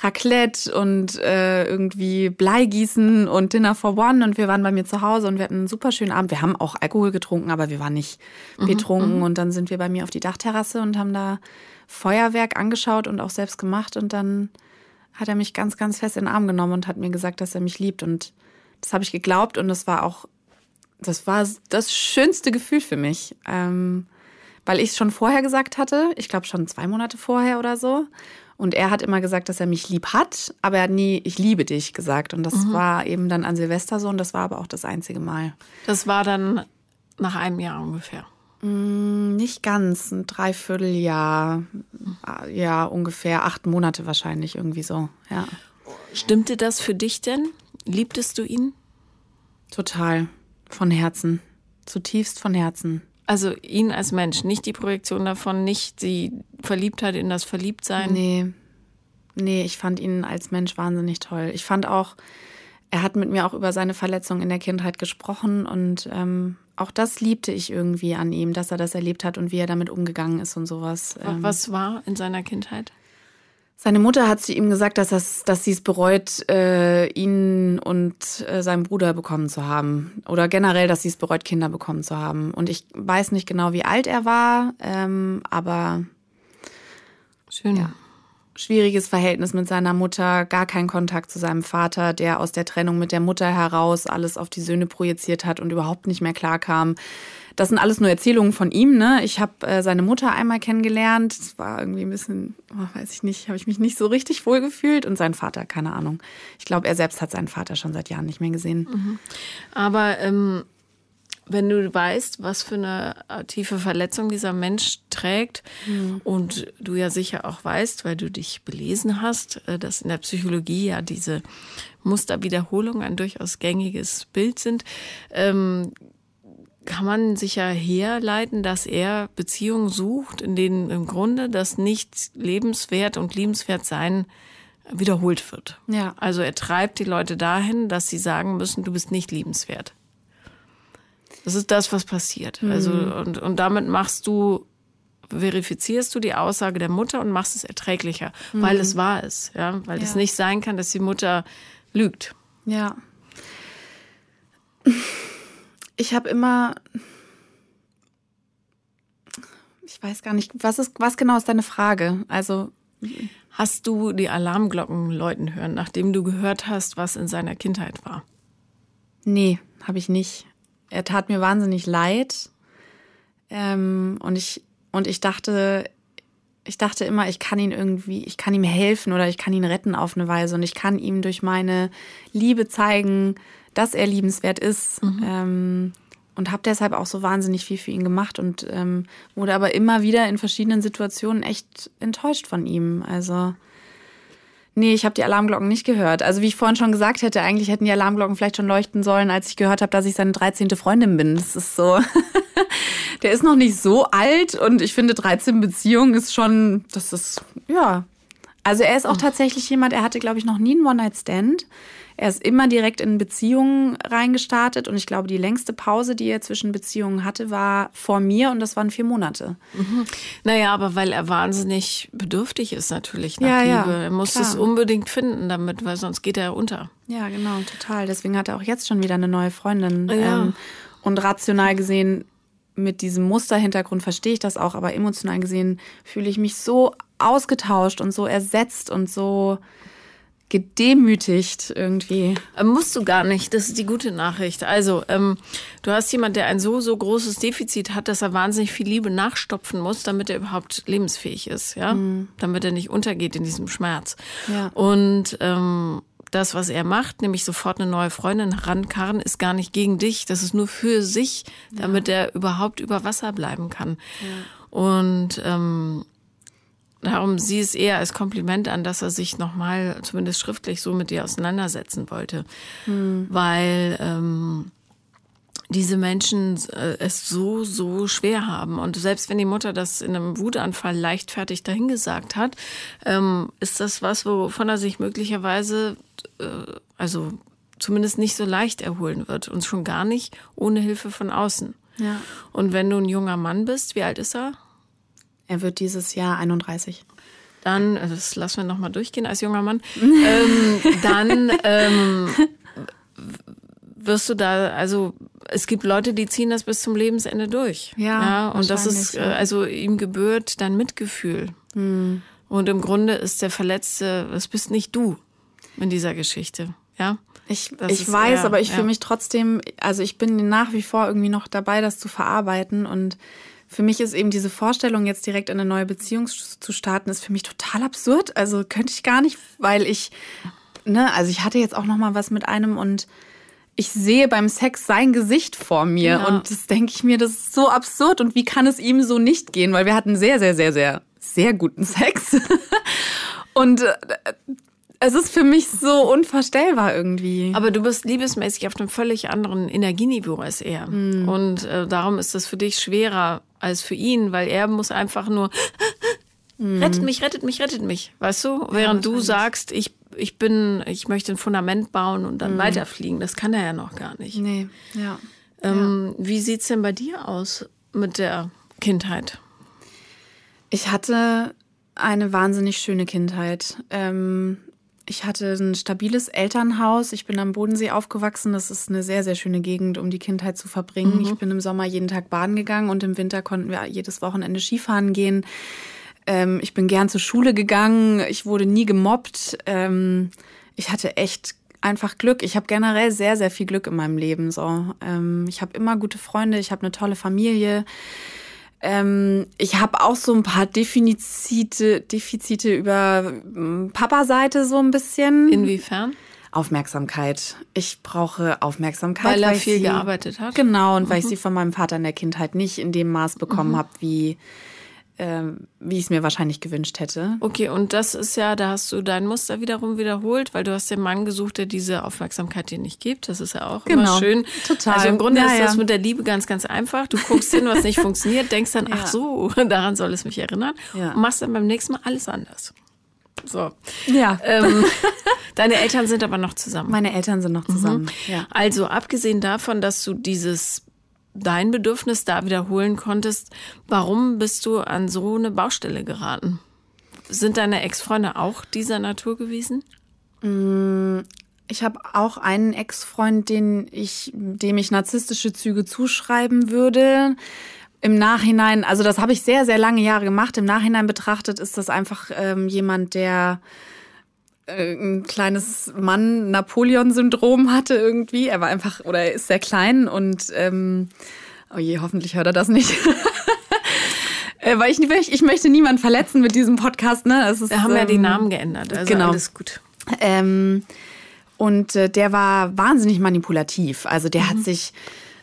Raclette und äh, irgendwie Bleigießen und Dinner for One. Und wir waren bei mir zu Hause und wir hatten einen super schönen Abend. Wir haben auch Alkohol getrunken, aber wir waren nicht mhm, betrunken. Mhm. Und dann sind wir bei mir auf die Dachterrasse und haben da Feuerwerk angeschaut und auch selbst gemacht. Und dann hat er mich ganz, ganz fest in den Arm genommen und hat mir gesagt, dass er mich liebt. Und das habe ich geglaubt und das war auch das war das schönste Gefühl für mich, ähm, weil ich es schon vorher gesagt hatte. Ich glaube schon zwei Monate vorher oder so. Und er hat immer gesagt, dass er mich lieb hat, aber er hat nie ich liebe dich gesagt. Und das mhm. war eben dann an Silvester so und das war aber auch das einzige Mal. Das war dann nach einem Jahr ungefähr. Mm, nicht ganz, ein Dreivierteljahr, ja, ungefähr acht Monate wahrscheinlich, irgendwie so, ja. Stimmte das für dich denn? Liebtest du ihn? Total. Von Herzen. Zutiefst von Herzen. Also ihn als Mensch, nicht die Projektion davon, nicht die Verliebtheit in das Verliebtsein. Nee. Nee, ich fand ihn als Mensch wahnsinnig toll. Ich fand auch, er hat mit mir auch über seine Verletzung in der Kindheit gesprochen und ähm, auch das liebte ich irgendwie an ihm, dass er das erlebt hat und wie er damit umgegangen ist und sowas. Was war in seiner Kindheit? Seine Mutter hat zu ihm gesagt, dass, das, dass sie es bereut, äh, ihn und äh, seinen Bruder bekommen zu haben. Oder generell, dass sie es bereut, Kinder bekommen zu haben. Und ich weiß nicht genau, wie alt er war, ähm, aber schön. Ja, schwieriges Verhältnis mit seiner Mutter, gar keinen Kontakt zu seinem Vater, der aus der Trennung mit der Mutter heraus alles auf die Söhne projiziert hat und überhaupt nicht mehr klarkam. Das sind alles nur Erzählungen von ihm. Ne? Ich habe äh, seine Mutter einmal kennengelernt. Das war irgendwie ein bisschen, oh, weiß ich nicht, habe ich mich nicht so richtig wohl gefühlt. Und sein Vater, keine Ahnung. Ich glaube, er selbst hat seinen Vater schon seit Jahren nicht mehr gesehen. Mhm. Aber ähm, wenn du weißt, was für eine äh, tiefe Verletzung dieser Mensch trägt mhm. und du ja sicher auch weißt, weil du dich belesen hast, äh, dass in der Psychologie ja diese Musterwiederholungen ein durchaus gängiges Bild sind, ähm, kann man sich ja herleiten, dass er Beziehungen sucht, in denen im Grunde das nicht lebenswert und liebenswert sein wiederholt wird. Ja. Also er treibt die Leute dahin, dass sie sagen müssen, du bist nicht liebenswert. Das ist das, was passiert. Mhm. Also und, und damit machst du verifizierst du die Aussage der Mutter und machst es erträglicher, mhm. weil es wahr ist, ja, weil ja. es nicht sein kann, dass die Mutter lügt. Ja. Ich habe immer ich weiß gar nicht, was ist was genau ist deine Frage? Also hast du die Alarmglocken läuten hören, nachdem du gehört hast, was in seiner Kindheit war? Nee, habe ich nicht. Er tat mir wahnsinnig leid. Ähm, und ich, und ich dachte, ich dachte immer, ich kann ihn irgendwie, ich kann ihm helfen oder ich kann ihn retten auf eine Weise und ich kann ihm durch meine Liebe zeigen, dass er liebenswert ist. Mhm. Ähm, und habe deshalb auch so wahnsinnig viel für ihn gemacht und ähm, wurde aber immer wieder in verschiedenen Situationen echt enttäuscht von ihm. Also Nee, ich habe die Alarmglocken nicht gehört. Also wie ich vorhin schon gesagt hätte, eigentlich hätten die Alarmglocken vielleicht schon leuchten sollen, als ich gehört habe, dass ich seine 13. Freundin bin. Das ist so. der ist noch nicht so alt und ich finde 13 Beziehungen ist schon, das ist, ja. Also er ist auch tatsächlich jemand, er hatte, glaube ich, noch nie einen One-Night-Stand. Er ist immer direkt in Beziehungen reingestartet und ich glaube, die längste Pause, die er zwischen Beziehungen hatte, war vor mir und das waren vier Monate. Mhm. Naja, aber weil er wahnsinnig bedürftig ist natürlich nach ja, Liebe. Ja, er muss klar. es unbedingt finden damit, weil sonst geht er unter. Ja, genau, total. Deswegen hat er auch jetzt schon wieder eine neue Freundin. Ja. Ähm, und rational gesehen mit diesem Musterhintergrund verstehe ich das auch, aber emotional gesehen fühle ich mich so ausgetauscht und so ersetzt und so gedemütigt irgendwie. Ähm, musst du gar nicht. Das ist die gute Nachricht. Also, ähm, du hast jemand, der ein so, so großes Defizit hat, dass er wahnsinnig viel Liebe nachstopfen muss, damit er überhaupt lebensfähig ist, ja? Mhm. Damit er nicht untergeht in diesem Schmerz. Ja. Und ähm, das, was er macht, nämlich sofort eine neue Freundin rankarren, ist gar nicht gegen dich. Das ist nur für sich, damit ja. er überhaupt über Wasser bleiben kann. Ja. Und ähm, Darum sieh es eher als Kompliment an, dass er sich nochmal, zumindest schriftlich, so mit dir auseinandersetzen wollte. Hm. Weil ähm, diese Menschen äh, es so, so schwer haben. Und selbst wenn die Mutter das in einem Wutanfall leichtfertig dahingesagt hat, ähm, ist das was, wovon er sich möglicherweise, äh, also zumindest nicht so leicht erholen wird. Und schon gar nicht ohne Hilfe von außen. Ja. Und wenn du ein junger Mann bist, wie alt ist er? Er wird dieses Jahr 31. Dann, äh, das lassen wir nochmal durchgehen als junger Mann, ähm, dann ähm, wirst du da, also es gibt Leute, die ziehen das bis zum Lebensende durch. Ja. ja und das ist, äh, also ihm gebührt dein Mitgefühl. Hm. Und im Grunde ist der Verletzte, das bist nicht du in dieser Geschichte. Ja. Ich, ich weiß, eher, aber ich ja. fühle mich trotzdem, also ich bin nach wie vor irgendwie noch dabei, das zu verarbeiten und für mich ist eben diese Vorstellung, jetzt direkt in eine neue Beziehung zu starten, ist für mich total absurd. Also könnte ich gar nicht, weil ich, ne, also ich hatte jetzt auch noch mal was mit einem und ich sehe beim Sex sein Gesicht vor mir ja. und das denke ich mir, das ist so absurd und wie kann es ihm so nicht gehen? Weil wir hatten sehr, sehr, sehr, sehr, sehr guten Sex und äh, es ist für mich so unvorstellbar irgendwie. Aber du bist liebesmäßig auf einem völlig anderen Energieniveau als er. Mm. Und äh, darum ist das für dich schwerer als für ihn, weil er muss einfach nur mm. rettet mich, rettet mich, rettet mich, weißt du? Während ja, du sagst, ich ich bin, ich möchte ein Fundament bauen und dann mm. weiterfliegen. Das kann er ja noch gar nicht. Nee, ja. Ähm, ja. Wie sieht's denn bei dir aus mit der Kindheit? Ich hatte eine wahnsinnig schöne Kindheit. Ähm, ich hatte ein stabiles Elternhaus. Ich bin am Bodensee aufgewachsen. Das ist eine sehr, sehr schöne Gegend, um die Kindheit zu verbringen. Mhm. Ich bin im Sommer jeden Tag baden gegangen und im Winter konnten wir jedes Wochenende Skifahren gehen. Ähm, ich bin gern zur Schule gegangen. Ich wurde nie gemobbt. Ähm, ich hatte echt einfach Glück. Ich habe generell sehr, sehr viel Glück in meinem Leben. So, ähm, ich habe immer gute Freunde. Ich habe eine tolle Familie. Ähm, ich habe auch so ein paar Defizite, Defizite über hm, Papa-Seite so ein bisschen. Inwiefern? Aufmerksamkeit. Ich brauche Aufmerksamkeit. Weil er viel sie, gearbeitet hat. Genau, und mhm. weil ich sie von meinem Vater in der Kindheit nicht in dem Maß bekommen mhm. habe, wie ähm, wie ich es mir wahrscheinlich gewünscht hätte. Okay, und das ist ja, da hast du dein Muster wiederum wiederholt, weil du hast den Mann gesucht, der diese Aufmerksamkeit dir nicht gibt. Das ist ja auch genau. immer schön. Total. Also im Grunde ja, ist das ja. mit der Liebe ganz, ganz einfach. Du guckst hin, was nicht funktioniert, denkst dann, ja. ach so, daran soll es mich erinnern und machst dann beim nächsten Mal alles anders. So. Ja. Ähm, deine Eltern sind aber noch zusammen. Meine Eltern sind noch zusammen. Mhm. Ja. Also abgesehen davon, dass du dieses dein Bedürfnis da wiederholen konntest. Warum bist du an so eine Baustelle geraten? Sind deine Ex-Freunde auch dieser Natur gewesen? Mm, ich habe auch einen Ex-Freund, den ich, dem ich narzisstische Züge zuschreiben würde. Im Nachhinein, also das habe ich sehr, sehr lange Jahre gemacht. Im Nachhinein betrachtet ist das einfach ähm, jemand, der ein kleines Mann-Napoleon-Syndrom hatte irgendwie. Er war einfach, oder er ist sehr klein und ähm, oh je, hoffentlich hört er das nicht. äh, weil ich, ich möchte niemanden verletzen mit diesem Podcast. Ne? Das ist, Wir haben ähm, ja ähm, Namen geändert, also genau. alles gut. Ähm, und äh, der war wahnsinnig manipulativ. Also der mhm. hat sich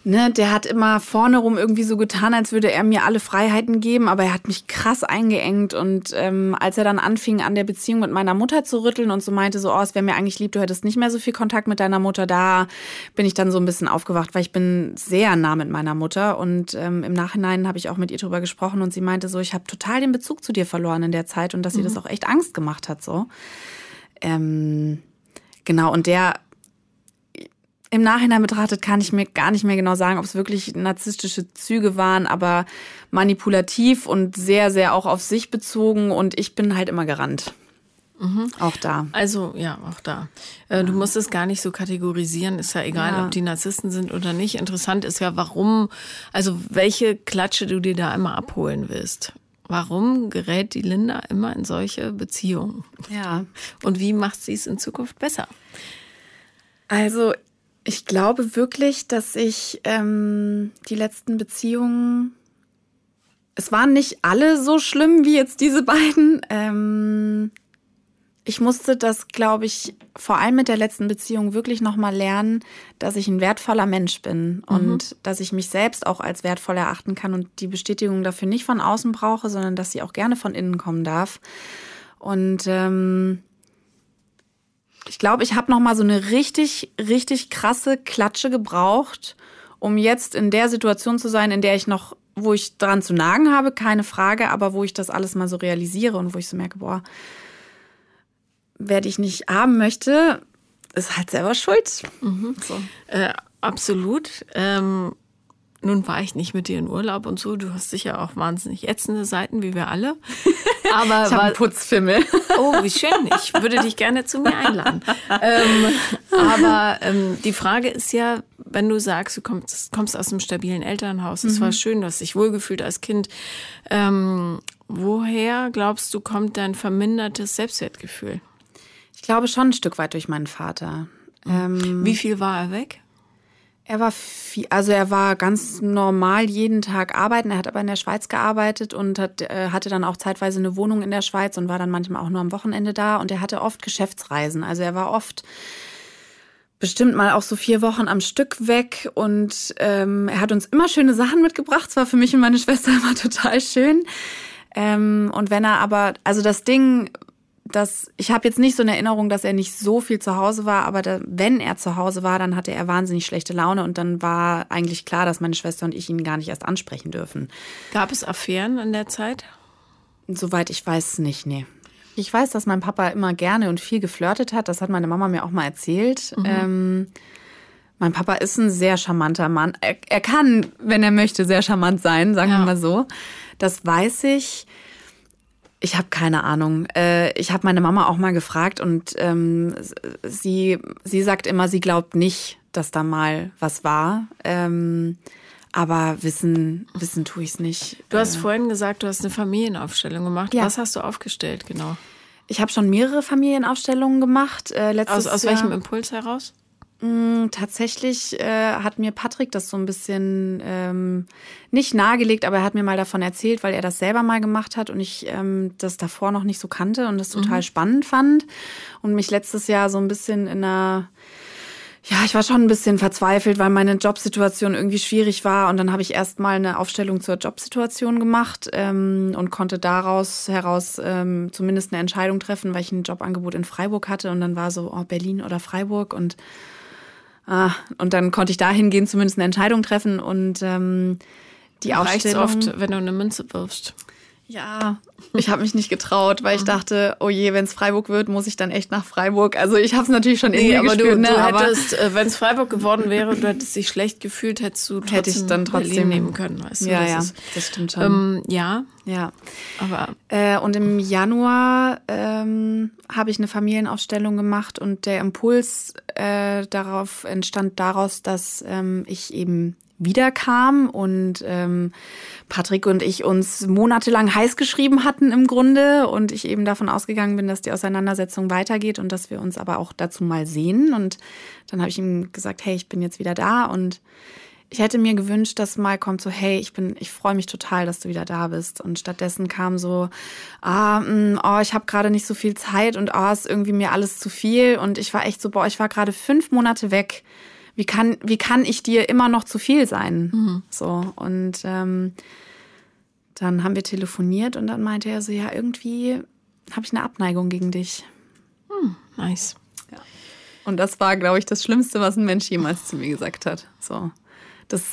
ne, der hat immer vorne rum irgendwie so getan, als würde er mir alle Freiheiten geben, aber er hat mich krass eingeengt. Und ähm, als er dann anfing, an der Beziehung mit meiner Mutter zu rütteln und so meinte, so, oh, es wäre mir eigentlich lieb, du hättest nicht mehr so viel Kontakt mit deiner Mutter, da bin ich dann so ein bisschen aufgewacht, weil ich bin sehr nah mit meiner Mutter. Und ähm, im Nachhinein habe ich auch mit ihr drüber gesprochen und sie meinte so, ich habe total den Bezug zu dir verloren in der Zeit und dass mhm. ihr das auch echt Angst gemacht hat, so. Ähm, genau, und der im Nachhinein betrachtet kann ich mir gar nicht mehr genau sagen, ob es wirklich narzisstische Züge waren, aber manipulativ und sehr, sehr auch auf sich bezogen und ich bin halt immer gerannt. Mhm. Auch da. Also, ja, auch da. Äh, du musst es gar nicht so kategorisieren. Ist ja egal, ja. ob die Narzissten sind oder nicht. Interessant ist ja, warum, also welche Klatsche du dir da immer abholen willst. Warum gerät die Linda immer in solche Beziehungen? Ja. Und wie macht sie es in Zukunft besser? Also ich glaube wirklich, dass ich ähm, die letzten Beziehungen, es waren nicht alle so schlimm wie jetzt diese beiden. Ähm, ich musste das, glaube ich, vor allem mit der letzten Beziehung wirklich nochmal lernen, dass ich ein wertvoller Mensch bin mhm. und dass ich mich selbst auch als wertvoll erachten kann und die Bestätigung dafür nicht von außen brauche, sondern dass sie auch gerne von innen kommen darf. Und ähm, ich glaube, ich habe noch mal so eine richtig, richtig krasse Klatsche gebraucht, um jetzt in der Situation zu sein, in der ich noch, wo ich dran zu nagen habe, keine Frage, aber wo ich das alles mal so realisiere und wo ich so merke, boah, wer dich nicht haben möchte, ist halt selber schuld. Mhm. So. Äh, absolut. Ähm, nun war ich nicht mit dir in Urlaub und so. Du hast sicher auch wahnsinnig ätzende Seiten, wie wir alle. Aber ich war Putzfimmel. Oh, wie schön. Ich würde dich gerne zu mir einladen. ähm, aber ähm, die Frage ist ja, wenn du sagst, du kommst, kommst aus einem stabilen Elternhaus, es mhm. war schön, du hast dich wohlgefühlt als Kind. Ähm, woher glaubst du, kommt dein vermindertes Selbstwertgefühl? Ich glaube schon ein Stück weit durch meinen Vater. Ähm, wie viel war er weg? Er war viel, also er war ganz normal jeden Tag arbeiten. Er hat aber in der Schweiz gearbeitet und hat, äh, hatte dann auch zeitweise eine Wohnung in der Schweiz und war dann manchmal auch nur am Wochenende da. Und er hatte oft Geschäftsreisen. Also er war oft bestimmt mal auch so vier Wochen am Stück weg und ähm, er hat uns immer schöne Sachen mitgebracht. Das war für mich und meine Schwester immer total schön. Ähm, und wenn er aber, also das Ding dass ich habe jetzt nicht so eine Erinnerung, dass er nicht so viel zu Hause war, aber da, wenn er zu Hause war, dann hatte er wahnsinnig schlechte Laune und dann war eigentlich klar, dass meine Schwester und ich ihn gar nicht erst ansprechen dürfen. Gab es Affären in der Zeit? Soweit ich weiß nicht, nee. Ich weiß, dass mein Papa immer gerne und viel geflirtet hat. Das hat meine Mama mir auch mal erzählt. Mhm. Ähm, mein Papa ist ein sehr charmanter Mann. Er, er, kann, wenn er möchte, sehr charmant sein, sagen ja. wir mal so. Das weiß ich. Ich habe keine Ahnung. Äh, ich habe meine Mama auch mal gefragt und ähm, sie, sie sagt immer, sie glaubt nicht, dass da mal was war. Ähm, aber wissen, wissen tue ich es nicht. Du hast äh, vorhin gesagt, du hast eine Familienaufstellung gemacht. Ja. Was hast du aufgestellt, genau? Ich habe schon mehrere Familienaufstellungen gemacht. Äh, letztes aus aus welchem Impuls heraus? Mm, tatsächlich äh, hat mir Patrick das so ein bisschen ähm, nicht nahegelegt, aber er hat mir mal davon erzählt, weil er das selber mal gemacht hat und ich ähm, das davor noch nicht so kannte und das total mhm. spannend fand und mich letztes Jahr so ein bisschen in einer ja, ich war schon ein bisschen verzweifelt, weil meine Jobsituation irgendwie schwierig war. Und dann habe ich erst mal eine Aufstellung zur Jobsituation gemacht ähm, und konnte daraus heraus ähm, zumindest eine Entscheidung treffen, weil ich ein Jobangebot in Freiburg hatte. Und dann war so, oh, Berlin oder Freiburg. Und Ah, und dann konnte ich da hingehen, zumindest eine Entscheidung treffen und ähm, die Reicht's Aufstellung. oft, wenn du eine Münze wirfst. Ja, ich habe mich nicht getraut, weil ich dachte, oh je, wenn es Freiburg wird, muss ich dann echt nach Freiburg. Also ich habe es natürlich schon nee, irgendwie aber gespürt, du, ne? du hättest, äh, wenn es Freiburg geworden wäre und du hättest dich schlecht gefühlt, hättest du trotzdem, Hätte ich dann Berlin trotzdem- nehmen können, weißt du? ja, das ja, Ist, das stimmt schon. ähm, ja, ja. aber Äh, und im Januar ähm, habe ich eine Familienaufstellung gemacht und der Impuls äh, darauf entstand daraus, dass ähm, ich eben wiederkam und ähm, Patrick und ich uns monatelang heiß geschrieben hatten im Grunde und ich eben davon ausgegangen bin, dass die Auseinandersetzung weitergeht und dass wir uns aber auch dazu mal sehen. Und dann habe ich ihm gesagt, hey, ich bin jetzt wieder da und ich hätte mir gewünscht, dass mal kommt so, hey, ich bin, ich freue mich total, dass du wieder da bist. Und stattdessen kam so, ah, mh, oh, ich habe gerade nicht so viel Zeit und oh, ist irgendwie mir alles zu viel. Und ich war echt so, boah, ich war gerade fünf Monate weg. Wie kann, wie kann ich dir immer noch zu viel sein? So und ähm, dann haben wir telefoniert und dann meinte er so, ja, irgendwie habe ich eine Abneigung gegen dich. nice. Und das war, glaube ich, das Schlimmste, was ein Mensch jemals zu mir gesagt hat. So, das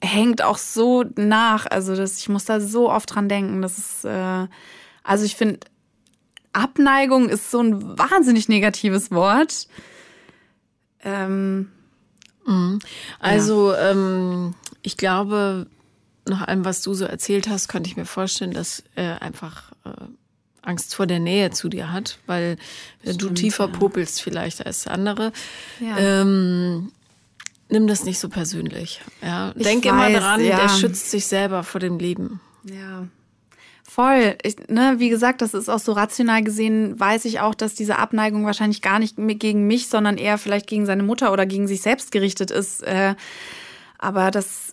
hängt auch so nach. Also, das, ich muss da so oft dran denken. Das ist, äh, also ich finde, Abneigung ist so ein wahnsinnig negatives Wort. Ähm, Also, ähm, ich glaube, nach allem, was du so erzählt hast, könnte ich mir vorstellen, dass er einfach äh, Angst vor der Nähe zu dir hat, weil wenn du tiefer ja. popelst vielleicht als der andere. Ja. Ähm, nimm das nicht so persönlich. Ja? Ich Denk immer weiß, dran, ja. der schützt sich selber vor dem Leben. Ja. Voll. Ich, ne, wie gesagt, das ist auch so rational gesehen, weiß ich auch, dass diese Abneigung wahrscheinlich gar nicht gegen mich, sondern eher vielleicht gegen seine Mutter oder gegen sich selbst gerichtet ist. Äh, aber das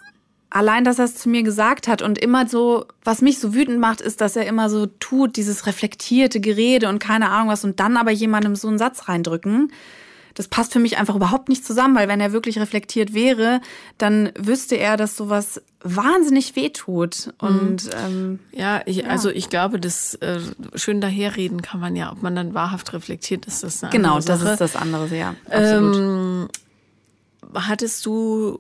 allein, dass er es zu mir gesagt hat und immer so, was mich so wütend macht, ist, dass er immer so tut, dieses reflektierte Gerede und keine Ahnung was und dann aber jemandem so einen Satz reindrücken. Das passt für mich einfach überhaupt nicht zusammen, weil wenn er wirklich reflektiert wäre, dann wüsste er, dass sowas wahnsinnig wehtut. Und ähm, Ja, ich, also ich glaube, das äh, schön daherreden kann man ja, ob man dann wahrhaft reflektiert, ist das eine genau, das Sache. ist das andere, ja. Absolut. Ähm, hattest du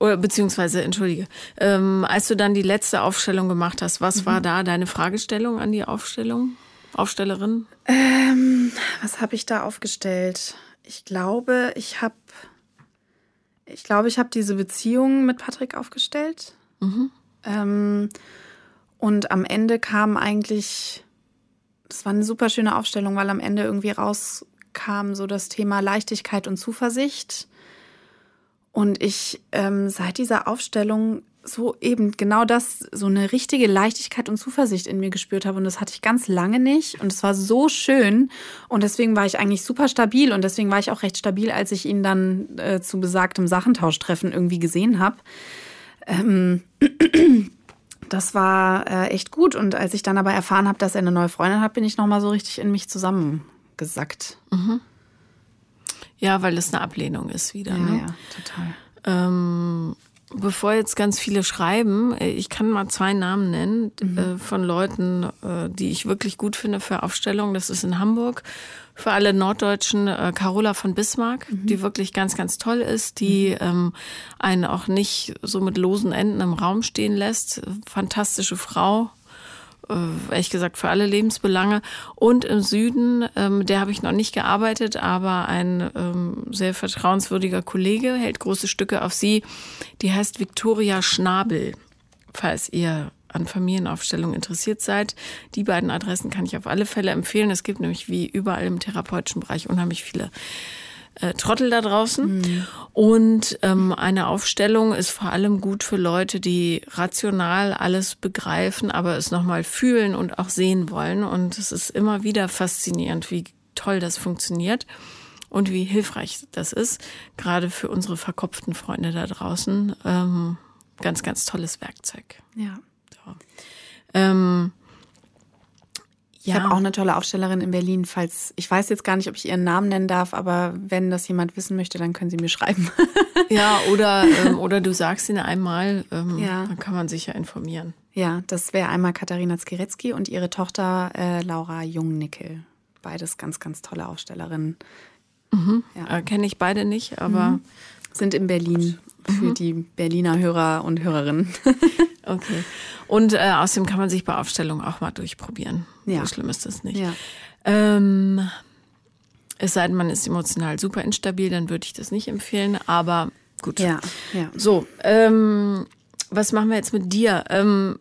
oder beziehungsweise entschuldige, ähm, als du dann die letzte Aufstellung gemacht hast, was Mhm. war da deine Fragestellung an die Aufstellung, Aufstellerin? Was habe ich da aufgestellt? Ich glaube, ich habe, ich glaube, ich habe diese Beziehung mit Patrick aufgestellt. Ähm, und am Ende kam eigentlich, das war eine super schöne Aufstellung, weil am Ende irgendwie rauskam so das Thema Leichtigkeit und Zuversicht. Und ich ähm, seit dieser Aufstellung so eben genau das, so eine richtige Leichtigkeit und Zuversicht in mir gespürt habe. Und das hatte ich ganz lange nicht. Und es war so schön. Und deswegen war ich eigentlich super stabil. Und deswegen war ich auch recht stabil, als ich ihn dann äh, zu besagtem Sachentausch-Treffen irgendwie gesehen habe. Ähm, das war äh, echt gut. Und als ich dann aber erfahren habe, dass er eine neue Freundin hat, bin ich nochmal so richtig in mich zusammengesackt. Ja, weil es eine Ablehnung ist wieder. Ja, ne? ja, total. Ähm, bevor jetzt ganz viele schreiben, äh, ich kann mal zwei Namen nennen äh, von Leuten, äh, die ich wirklich gut finde für Aufstellungen. Das ist in Hamburg. Für alle Norddeutschen äh, Carola von Bismarck, die wirklich ganz, ganz toll ist, die ähm, einen auch nicht so mit losen Enden im Raum stehen lässt. Fantastische Frau, äh, ehrlich gesagt für alle Lebensbelange. Und im Süden, ähm, der habe ich noch nicht gearbeitet, aber ein ähm, sehr vertrauenswürdiger Kollege hält große Stücke auf sie. Die heißt Viktoria Schnabel, falls ihr an Familienaufstellung interessiert seid. Die beiden Adressen kann ich auf alle Fälle empfehlen. Es gibt nämlich wie überall im therapeutischen Bereich unheimlich viele äh, Trottel da draußen. Und ähm, eine Aufstellung ist vor allem gut für Leute, die rational alles begreifen, aber es nochmal fühlen und auch sehen wollen. Und es ist immer wieder faszinierend, wie toll das funktioniert und wie hilfreich das ist. Gerade für unsere verkopften Freunde da draußen. Ähm, ganz, ganz tolles Werkzeug. Ja. Ähm, Ich habe auch eine tolle Aufstellerin in Berlin, falls ich weiß jetzt gar nicht, ob ich ihren Namen nennen darf, aber wenn das jemand wissen möchte, dann können Sie mir schreiben. Ja, oder, ähm, oder du sagst ihnen einmal, ähm, Ja. dann kann man sich ja informieren. ja, das wäre einmal Katharina Skirecki und ihre Tochter äh, Laura Jungnickel. Beides ganz, ganz tolle Aufstellerinnen. Ja. Äh, Kenne ich beide nicht, aber Sind in Berlin für mhm. die Berliner Hörer und Hörerinnen. okay. Und äh, außerdem kann man sich bei Aufstellungen auch mal durchprobieren. Ja. So schlimm ist das nicht. Ja. Ähm, es sei denn, man ist emotional super instabil, dann würde ich das nicht empfehlen. Aber gut. Ja, ja. So, ähm, was machen wir jetzt mit dir? Ähm,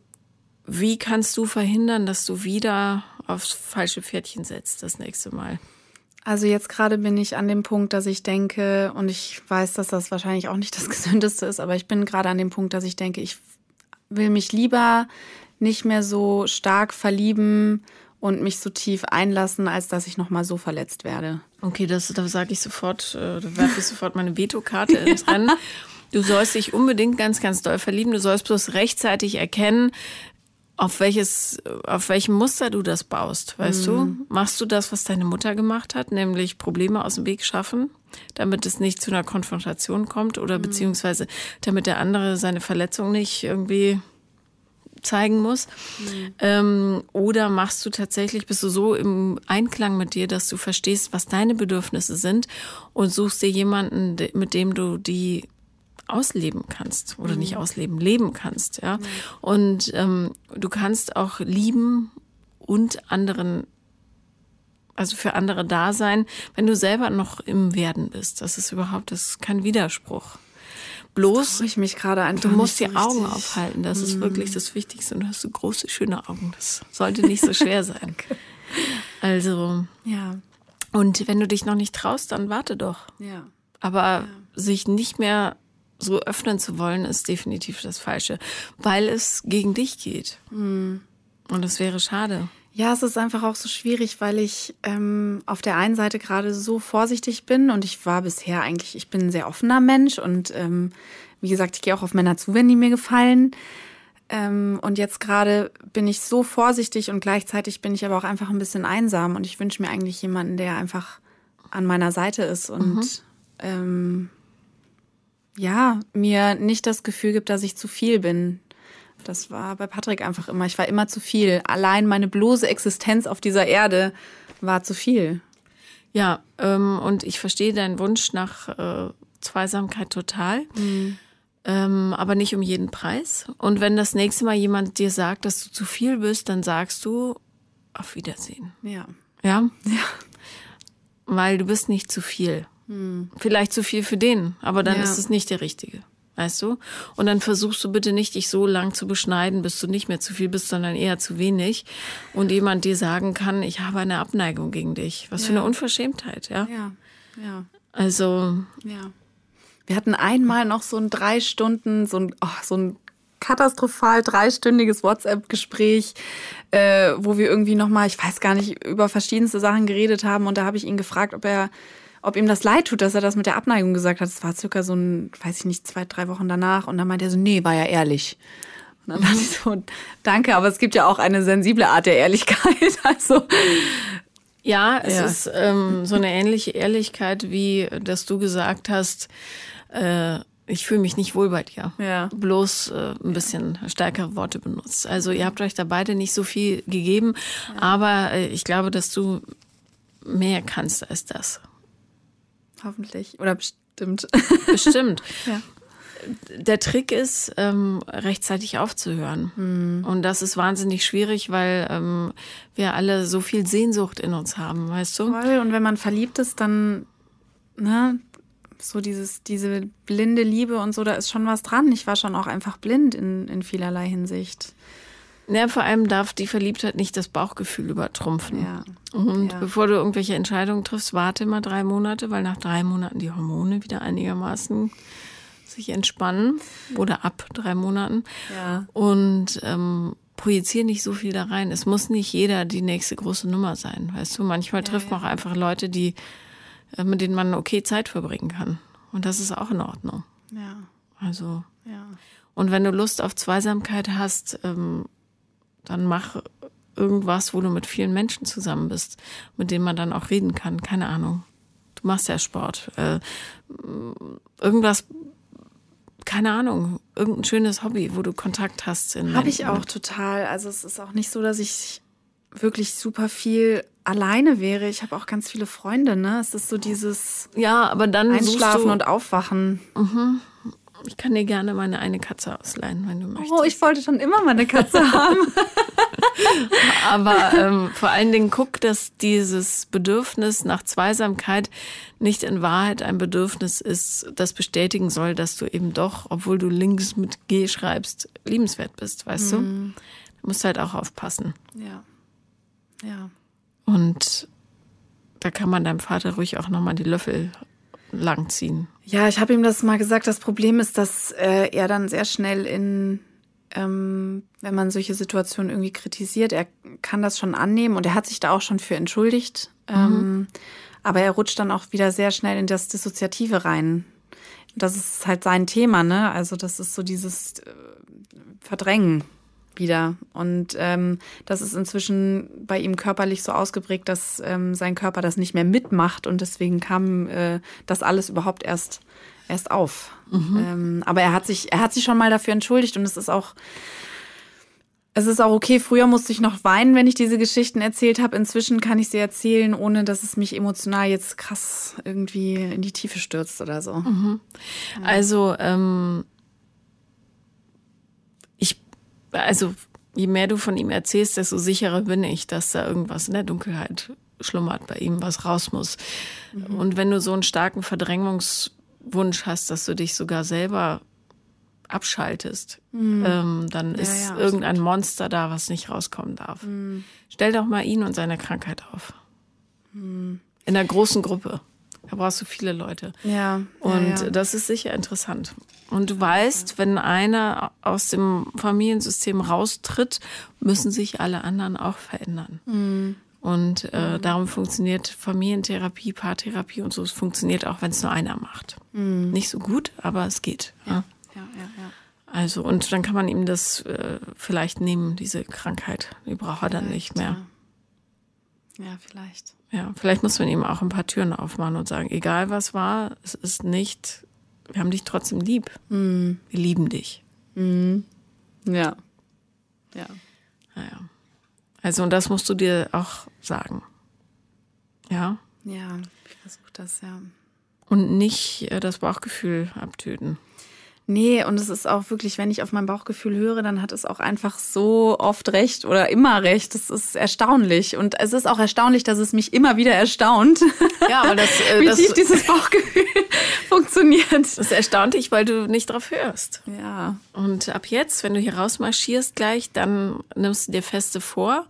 wie kannst du verhindern, dass du wieder aufs falsche Pferdchen setzt das nächste Mal? Also jetzt gerade bin ich an dem Punkt, dass ich denke, und ich weiß, dass das wahrscheinlich auch nicht das Gesündeste ist, aber ich bin gerade an dem Punkt, dass ich denke, ich will mich lieber nicht mehr so stark verlieben und mich so tief einlassen, als dass ich nochmal so verletzt werde. Okay, das, da sage ich sofort, äh, da werfe ich sofort meine Vetokarte ins Rennen. Du sollst dich unbedingt ganz, ganz doll verlieben. Du sollst bloß rechtzeitig erkennen, auf welches, auf welchem Muster du das baust, weißt mhm. du? Machst du das, was deine Mutter gemacht hat, nämlich Probleme aus dem Weg schaffen, damit es nicht zu einer Konfrontation kommt oder mhm. beziehungsweise damit der andere seine Verletzung nicht irgendwie zeigen muss? Mhm. Ähm, oder machst du tatsächlich, bist du so im Einklang mit dir, dass du verstehst, was deine Bedürfnisse sind und suchst dir jemanden, mit dem du die ausleben kannst oder mhm. nicht ausleben, leben kannst, ja. Mhm. Und ähm, du kannst auch lieben und anderen also für andere da sein, wenn du selber noch im Werden bist. Das ist überhaupt, das ist kein Widerspruch. Bloß, ich mich gerade einfach du musst die so Augen aufhalten. Das mm. ist wirklich das Wichtigste. Und du hast so große, schöne Augen. Das sollte nicht so schwer sein. Also, ja. Und wenn du dich noch nicht traust, dann warte doch. Ja. Aber ja. sich nicht mehr so öffnen zu wollen, ist definitiv das Falsche, weil es gegen dich geht. Mm. Und das wäre schade. Ja, es ist einfach auch so schwierig, weil ich ähm, auf der einen Seite gerade so vorsichtig bin und ich war bisher eigentlich, ich bin ein sehr offener Mensch und ähm, wie gesagt, ich gehe auch auf Männer zu, wenn die mir gefallen. Ähm, und jetzt gerade bin ich so vorsichtig und gleichzeitig bin ich aber auch einfach ein bisschen einsam und ich wünsche mir eigentlich jemanden, der einfach an meiner Seite ist und mhm. ähm, ja, mir nicht das Gefühl gibt, dass ich zu viel bin, das war bei Patrick einfach immer. Ich war immer zu viel. Allein meine bloße Existenz auf dieser Erde war zu viel. Ja, ähm, und ich verstehe deinen Wunsch nach äh, Zweisamkeit total. Mhm. Ähm, aber nicht um jeden Preis. Und wenn das nächste Mal jemand dir sagt, dass du zu viel bist, dann sagst du auf Wiedersehen. Ja. Ja? Ja. Weil du bist nicht zu viel. Vielleicht zu viel für den, aber dann ja. ist es nicht der Richtige weißt du? Und dann versuchst du bitte nicht, dich so lang zu beschneiden, bis du nicht mehr zu viel bist, sondern eher zu wenig. Und jemand dir sagen kann, ich habe eine Abneigung gegen dich. Was ja. für eine Unverschämtheit, ja? Ja, ja. Also. Ja. Wir hatten einmal noch so ein drei Stunden, so ein, oh, so ein katastrophal dreistündiges WhatsApp-Gespräch, äh, wo wir irgendwie nochmal, ich weiß gar nicht, über verschiedenste Sachen geredet haben. Und da habe ich ihn gefragt, ob er ob ihm das leid tut, dass er das mit der Abneigung gesagt hat. Es war circa so ein, weiß ich nicht, zwei, drei Wochen danach. Und dann meinte er so, nee, war ja ehrlich. Und dann dachte ich so, danke, aber es gibt ja auch eine sensible Art der Ehrlichkeit. Also. Ja, es ja. ist ähm, so eine ähnliche Ehrlichkeit, wie dass du gesagt hast, äh, ich fühle mich nicht wohl bei dir. Ja. Bloß äh, ein bisschen stärkere Worte benutzt. Also ihr habt euch da beide nicht so viel gegeben, ja. aber äh, ich glaube, dass du mehr kannst als das. Hoffentlich. Oder bestimmt. Bestimmt. ja. Der Trick ist, ähm, rechtzeitig aufzuhören. Mhm. Und das ist wahnsinnig schwierig, weil ähm, wir alle so viel Sehnsucht in uns haben, weißt du? Voll. Und wenn man verliebt ist, dann, ne, so dieses, diese blinde Liebe und so, da ist schon was dran. Ich war schon auch einfach blind in, in vielerlei Hinsicht. Ja, vor allem darf die Verliebtheit nicht das Bauchgefühl übertrumpfen. Ja. Und ja. bevor du irgendwelche Entscheidungen triffst, warte mal drei Monate, weil nach drei Monaten die Hormone wieder einigermaßen sich entspannen oder ab drei Monaten. Ja. Und ähm, projiziere nicht so viel da rein. Es muss nicht jeder die nächste große Nummer sein. Weißt du, manchmal ja, trifft man auch einfach Leute, die, äh, mit denen man okay Zeit verbringen kann. Und das ist auch in Ordnung. Ja. Also. Ja. Und wenn du Lust auf Zweisamkeit hast, ähm, dann mach irgendwas, wo du mit vielen Menschen zusammen bist, mit denen man dann auch reden kann. Keine Ahnung. Du machst ja Sport. Äh, irgendwas, keine Ahnung, irgendein schönes Hobby, wo du Kontakt hast. Habe ich auch total. Also es ist auch nicht so, dass ich wirklich super viel alleine wäre. Ich habe auch ganz viele Freunde, ne? Es ist so dieses Ja, aber dann Einschlafen und Aufwachen. Ich kann dir gerne meine eine Katze ausleihen, wenn du möchtest. Oh, ich wollte schon immer mal eine Katze haben. Aber ähm, vor allen Dingen guck, dass dieses Bedürfnis nach Zweisamkeit nicht in Wahrheit ein Bedürfnis ist, das bestätigen soll, dass du eben doch, obwohl du links mit G schreibst, liebenswert bist, weißt du? Du musst halt auch aufpassen. ja. Ja. Und da kann man deinem Vater ruhig auch nochmal die Löffel langziehen. Ja, ich habe ihm das mal gesagt. Das Problem ist, dass äh, er dann sehr schnell in, ähm, wenn man solche Situationen irgendwie kritisiert, er kann das schon annehmen und er hat sich da auch schon für entschuldigt. Ähm, aber er rutscht dann auch wieder sehr schnell in das Dissoziative rein. Das ist halt sein Thema, ne? Also das ist so dieses äh, Verdrängen wieder. Und ähm, das ist inzwischen bei ihm körperlich so ausgeprägt, dass ähm, sein Körper das nicht mehr mitmacht und deswegen kam äh, das alles überhaupt erst erst auf. Ähm, aber er hat sich er hat sich schon mal dafür entschuldigt und es ist auch es ist auch okay. Früher musste ich noch weinen, wenn ich diese Geschichten erzählt habe. Inzwischen kann ich sie erzählen, ohne dass es mich emotional jetzt krass irgendwie in die Tiefe stürzt oder so. Also, ähm, also, je mehr du von ihm erzählst, desto sicherer bin ich, dass da irgendwas in der Dunkelheit schlummert bei ihm, was raus muss. Und wenn du so einen starken Verdrängungswunsch hast, dass du dich sogar selber abschaltest, ähm, dann ist ja, irgendein Monster da, was nicht rauskommen darf. Stell doch mal ihn und seine Krankheit auf. In einer großen Gruppe. Da brauchst du viele Leute. Ja. Und ja, ja. das ist sicher interessant. Und du weißt, wenn einer aus dem Familiensystem raustritt, müssen sich alle anderen auch verändern. Mhm. Und äh, darum funktioniert Familientherapie, Paartherapie und so. Es funktioniert auch, wenn es nur einer macht. Mhm. Nicht so gut, aber es geht. Ja. ja, ja, ja. Also, und dann kann man ihm das äh, vielleicht nehmen, diese Krankheit. Die braucht er dann nicht mehr. Ja, vielleicht. Ja, vielleicht muss man ihm auch ein paar Türen aufmachen und sagen, egal was war, es ist nicht, wir haben dich trotzdem lieb. Wir lieben dich. Ja. Ja. Naja. Also, und das musst du dir auch sagen. Ja. Ja, ich versuche das, ja. Und nicht äh, das Bauchgefühl abtöten. Nee, und es ist auch wirklich, wenn ich auf mein Bauchgefühl höre, dann hat es auch einfach so oft recht oder immer recht. Das ist erstaunlich. Und es ist auch erstaunlich, dass es mich immer wieder erstaunt, Ja, aber das, äh, wie das, tief dieses Bauchgefühl funktioniert. das erstaunt dich, weil du nicht drauf hörst. Ja. Und ab jetzt, wenn du hier rausmarschierst gleich, dann nimmst du dir feste vor,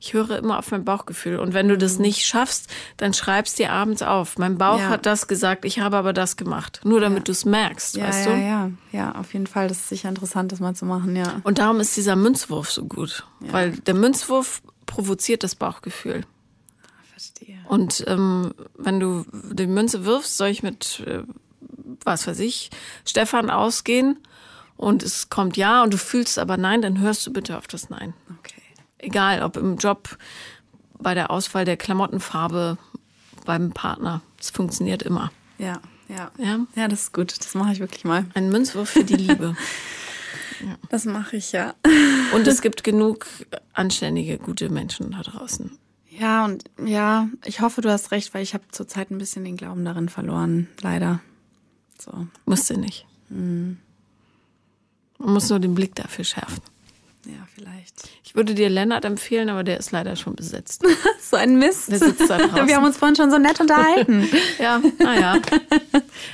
ich höre immer auf mein Bauchgefühl. Und wenn du das nicht schaffst, dann schreibst dir abends auf. Mein Bauch Ja. hat das gesagt, ich habe aber das gemacht. Nur damit du es merkst, Ja, weißt ja, du? ja. Ja, auf jeden Fall. Das ist sicher interessant, das mal zu machen, ja. Und darum ist dieser Münzwurf so gut. Weil der Münzwurf provoziert das Bauchgefühl. Verstehe. Und ähm, wenn du die Münze wirfst, soll ich mit, äh, was weiß ich, Stefan ausgehen und es kommt ja und du fühlst aber nein, dann hörst du bitte auf das Nein. Okay. Egal, ob im Job, bei der Auswahl der Klamottenfarbe, beim Partner. Es funktioniert immer. Ja, ja. Ja? Ja, das ist gut. Das mache ich wirklich mal. Ein Münzwurf für die Liebe. Das mache ich, ja. Und es gibt genug anständige, gute Menschen da draußen. Ja, und ja, ich hoffe, du hast recht, weil ich habe zurzeit ein bisschen den Glauben darin verloren, leider. So, Musst du nicht. Man muss nur den Blick dafür schärfen. ja, vielleicht. Ich würde dir Lennart empfehlen, aber der ist leider schon besetzt. So ein Mist. Der sitzt da draußen. Wir haben uns vorhin schon so nett unterhalten. Ja, naja.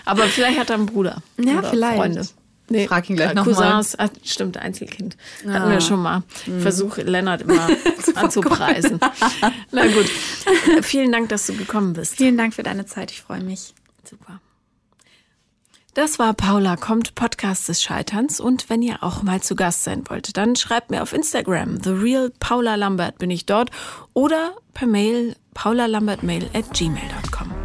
Aber vielleicht hat er einen Bruder. Ja, Oder vielleicht. Freunde. Nee, Frag ihn gleich äh, noch mal. Cousins, ah, stimmt, Einzelkind. Hatten Ah. wir schon mal. Ich versuche Lennart immer anzupreisen. Na gut. Vielen Dank, dass du gekommen bist. Vielen Dank für deine Zeit. Ich freue mich. Super. Das war Paula kommt, Podcast des Scheiterns. Und wenn ihr auch mal zu Gast sein wollt, dann schreibt mir auf Instagram, The Real Paula Lambert bin ich dort oder per Mail paulalambertmail at gmail.com.